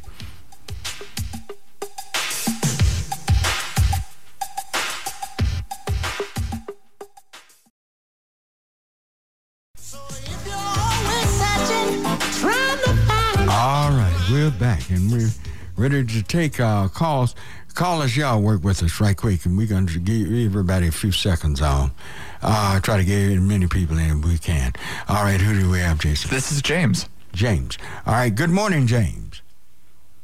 Ready to take uh, calls. us, y'all work with us right quick, and we're going to give everybody a few seconds on. Uh, try to get as many people in as we can. All right, who do we have, Jason? This is James. James. All right, good morning, James.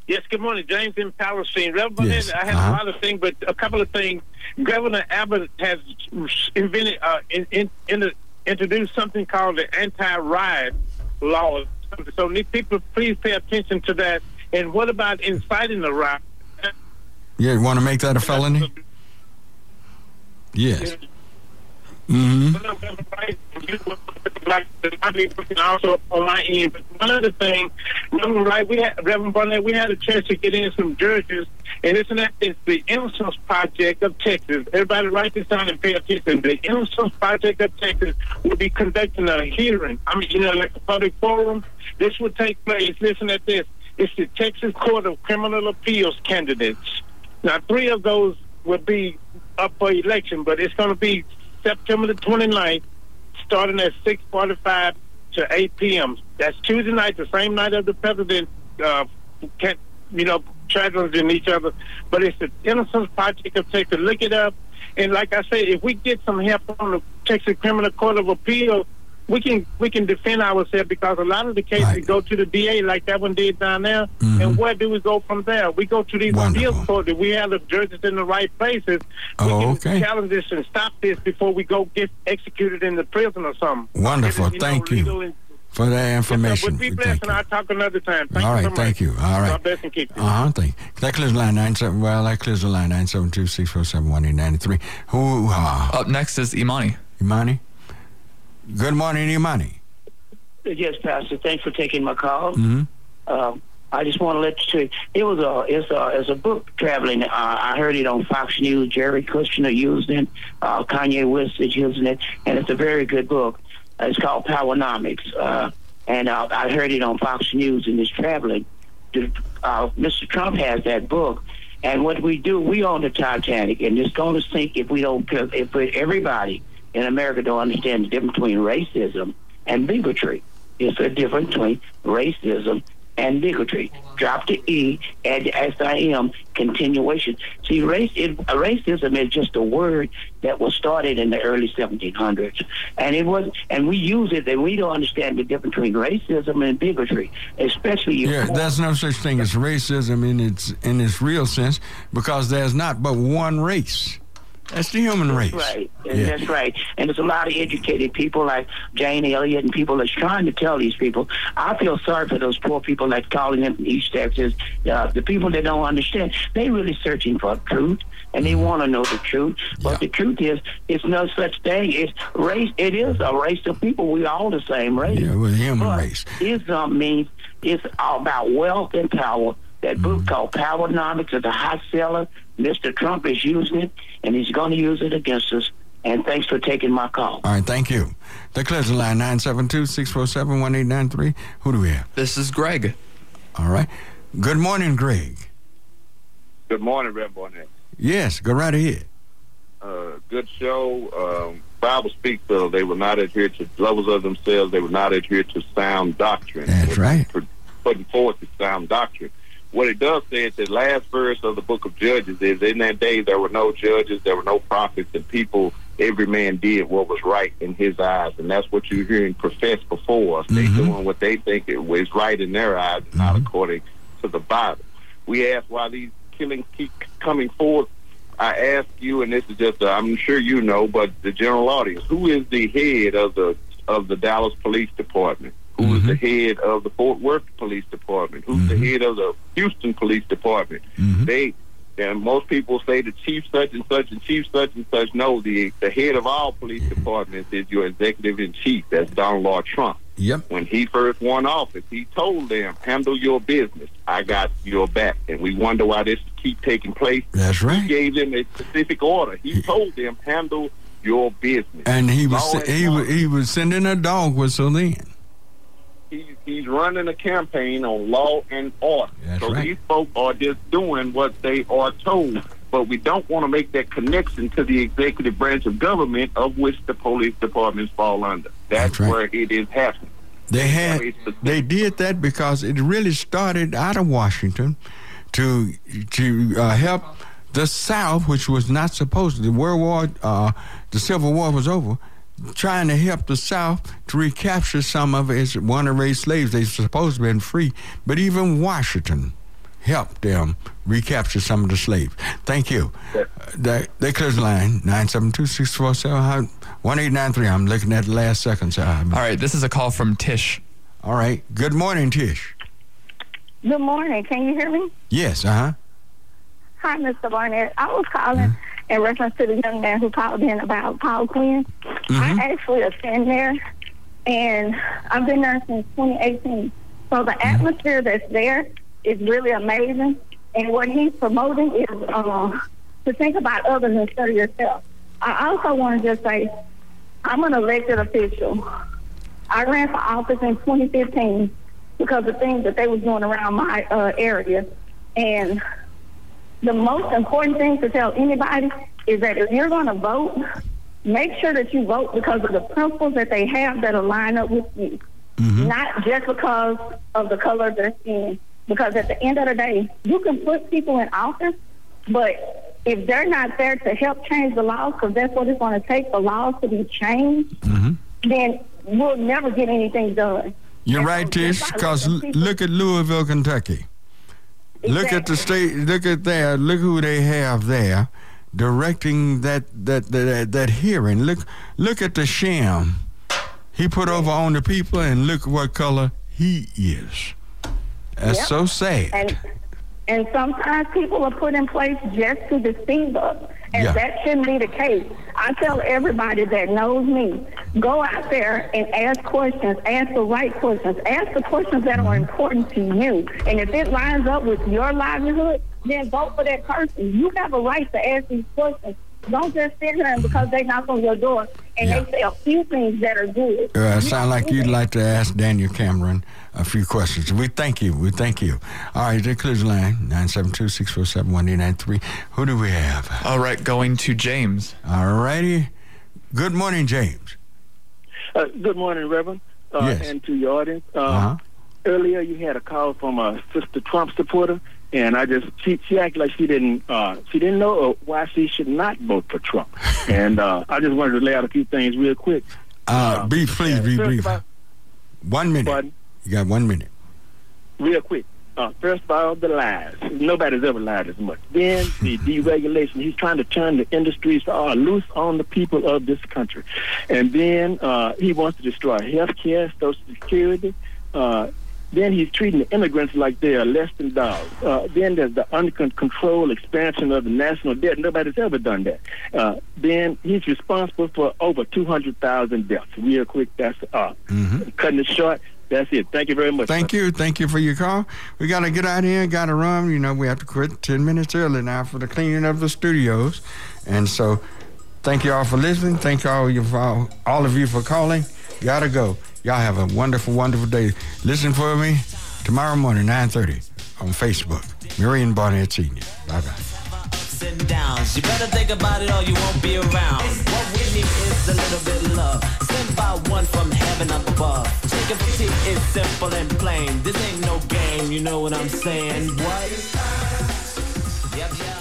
Yes, good morning, James in Palestine. Reverend, Yes, I have uh-huh. a lot of things, but a couple of things. Governor Abbott has invented, uh, in, in, in the, introduced something called the anti-riot law. So need people please pay attention to that. And what about inciting a riot? Yeah, you want to make that a felony? Yes. Mm-hmm. also on my end. But one other thing, Reverend Wright, we had Reverend Barnett, we had a chance to get in some judges, and it's an it's the Innocence Project of Texas. Everybody write this down and pay attention. The Innocence Project of Texas will be conducting a hearing. I mean, you know, like a public forum. This will take place. Listen at this. It's the Texas Court of Criminal Appeals candidates. Now, three of those will be up for election, but it's going to be September the 29th, starting at 6:45 to 8 p.m. That's Tuesday night, the same night of the president. Uh, can't, you know, challenging each other, but it's the Innocence Project of Texas. Look it up, and like I said, if we get some help from the Texas Criminal Court of Appeal, we can we can defend ourselves because a lot of the cases Right. go to the DA like that one did down there. Mhm. And where do we go from there? We go to these Wonderful. appeals court. If we have the judges in the right places, Oh, can okay. challenge this and stop this before we go get executed in the prison or something. Wonderful. It is, know, Thank you and- for that Yes, sir. information. But be blessed, Thank and I'll talk another time. Thank All you right, so thank you. All right. God bless and keep you. Uh huh. Thank. That clears the line nine seven. Well, that clears the line nine seven two six four seven one eight ninety three. Who? Uh, Up next is Imani. Imani. Good morning, Imani. Yes, Pastor. Thanks for taking my call. Mm-hmm. Um, I just want to let you see. It was a it's a it's a book traveling. Uh, I heard it on Fox News. Jerry Kushner used it. Uh, Kanye West is using it, and it's a very good book. Uh, it's called Powernomics, uh, and uh, I heard it on Fox News and it's traveling. Uh, Mr. Trump has that book, and what we do, we own the Titanic, and it's going to sink if we don't. If everybody in America don't understand the difference between racism and bigotry. It's a difference between racism and bigotry. Drop the E, add the S-I-M, continuation. See, race, it, racism is just a word that was started in the early 1700s. And it was, and we use it, and we don't understand the difference between racism and bigotry, especially Yeah, there's no such thing as racism in its in its real sense because there's not but one race. That's the human race. That's Right, Yeah. that's right. And there's a lot of educated people like Jane Elliott and people that's trying to tell these people. I feel sorry for those poor people that's calling in from East Texas. Uh, the people that don't understand, they really searching for truth and they want to know the truth. But the truth is, it's no such thing. It's race. It is a race of people. We all the same race. Yeah, we're the human But race. Islam means it's all about wealth and power. That book Mm-hmm. called Powernomics is a hot seller. Mr. Trump is using it, and he's going to use it against us. And thanks for taking my call. All right, thank you. The clears the line 972-647-1893. Who do we have? This is Greg. All right. Good morning, Greg. Good morning, Reverend Barnett. Yes, go right ahead. Uh, good show. Um, Bible speaks though they will not adhere to levels of themselves. They will not adhere to sound doctrine. That's right. Putting forth the sound doctrine. What it does say at the last verse of the book of Judges is in that day there were no judges, there were no prophets, and people, every man did what was right in his eyes. And that's what you're hearing professed before us. They're mm-hmm. doing what they think it was right in their eyes, not mm-hmm. according to the Bible. We ask why these killings keep coming forth. I ask you, and this is just, i I'm sure you know, but the general audience, who is the head of the of the Dallas Police Department? Who is the mm-hmm. head of the Fort Worth Police Department? Who's the mm-hmm. head of the Houston Police Department? Mm-hmm. They and most people say the chief such and such and chief such and such. No, the the head of all police departments is your executive in chief. That's Donald Lord Trump. Yep. When he first won office, he told them, "Handle your business. I got your back." And we wonder why this keep taking place. That's right. He gave them a specific order. He told them, "Handle your business." And he was he was, he was sending a dog whistle in. He's, he's running a campaign on law and order. That's so right. these folks are just doing what they are told. But we don't want to make that connection to the executive branch of government of which the police departments fall under. That's, where it is happening. They had they did that because it really started out of Washington to to uh, help the South, which was not supposed to. The World War, uh, the Civil War was over. Trying to help the South to recapture some of its runaway slaves. They supposed to have been free, but even Washington helped them recapture some of the slaves. Thank you. Uh, that, that clears the line 972 647 1893. I'm looking at the last seconds. Uh, All right, this is a call from Tish. all right. Good morning, Tish. Good morning. Can you hear me? Yes, uh huh. Hi, Mr. Barnett. I was calling in reference to the young man who called in about Paul Quinn. I actually attend there, and I've been there since 2018. So the atmosphere that's there is really amazing, and what he's promoting is uh, to think about others instead of yourself. I also want to just say, I'm an elected official. I ran for office in 2015 because of things that they was doing around my uh, area, and the most important thing to tell anybody is that if you're going to vote, make sure that you vote because of the principles that they have that align up with you, mm-hmm. not just because of the color of their skin. Because at the end of the day, you can put people in office, but if they're not there to help change the laws, because that's what it's going to take for laws to be changed, mm-hmm. then we'll never get anything done. You're right, Tish, because look at Louisville, Kentucky. Look at the state. Look at there. Look who they have there, directing that that that, that hearing. Look look at the sham he put over on the people, and look what color he is. That's Yep. so sad. And and sometimes people are put in place just to deceive us. And Yeah. that shouldn't be the case. I tell everybody that knows me, go out there and ask questions, ask the right questions, ask the questions that are mm-hmm. important to you. And if it lines up with your livelihood, then vote for that person. You have a right to ask these questions. Don't just sit here and because they knock on your door and they say a few things that are good. Uh, You sound like you'd like to ask Daniel Cameron a few questions. We thank you. We thank you. All right, that clears the line. 972-647-1893. Who do we have? All right, going to James. All righty. Good morning, James. Uh, good morning, Reverend, uh, Yes. and to your audience. Uh, Uh-huh. Earlier, you had a call from a sister Trump supporter, and I just she she acted like she didn't uh, she didn't know uh, why she should not vote for Trump, and uh, I just wanted to lay out a few things real quick. Uh, be please be brief. all- One minute. You got one minute. real quick. Uh, first of all, the lies. Nobody's ever lied as much. Then the deregulation. He's trying to turn the industries uh, loose on the people of this country. And then uh, he wants to destroy health care, Social Security. Uh, then he's treating the immigrants like they are less than dogs. Uh, then there's the uncontrolled expansion of the national debt. Nobody's ever done that. Uh, then he's responsible for over 200,000 deaths. Real quick, that's uh, cutting it short. That's it. Thank you very much. Thank you. Thank you for your call. We got to get out here, got to run. You know, we have to quit 10 minutes early now for the cleaning of the studios. And so, thank you all for listening. Thank all, you for, all of you for calling. Got to go. Y'all have a wonderful, wonderful day. Listen for me tomorrow morning, 9.30 on Facebook. Marion Barnett Sr. Bye-bye. downs. You better think about it or you won't be around. What we need is a little bit love. Sent by one from heaven up above. Chicken fatigue is simple and plain. This ain't no game, you know what I'm saying? What? Yep, yep.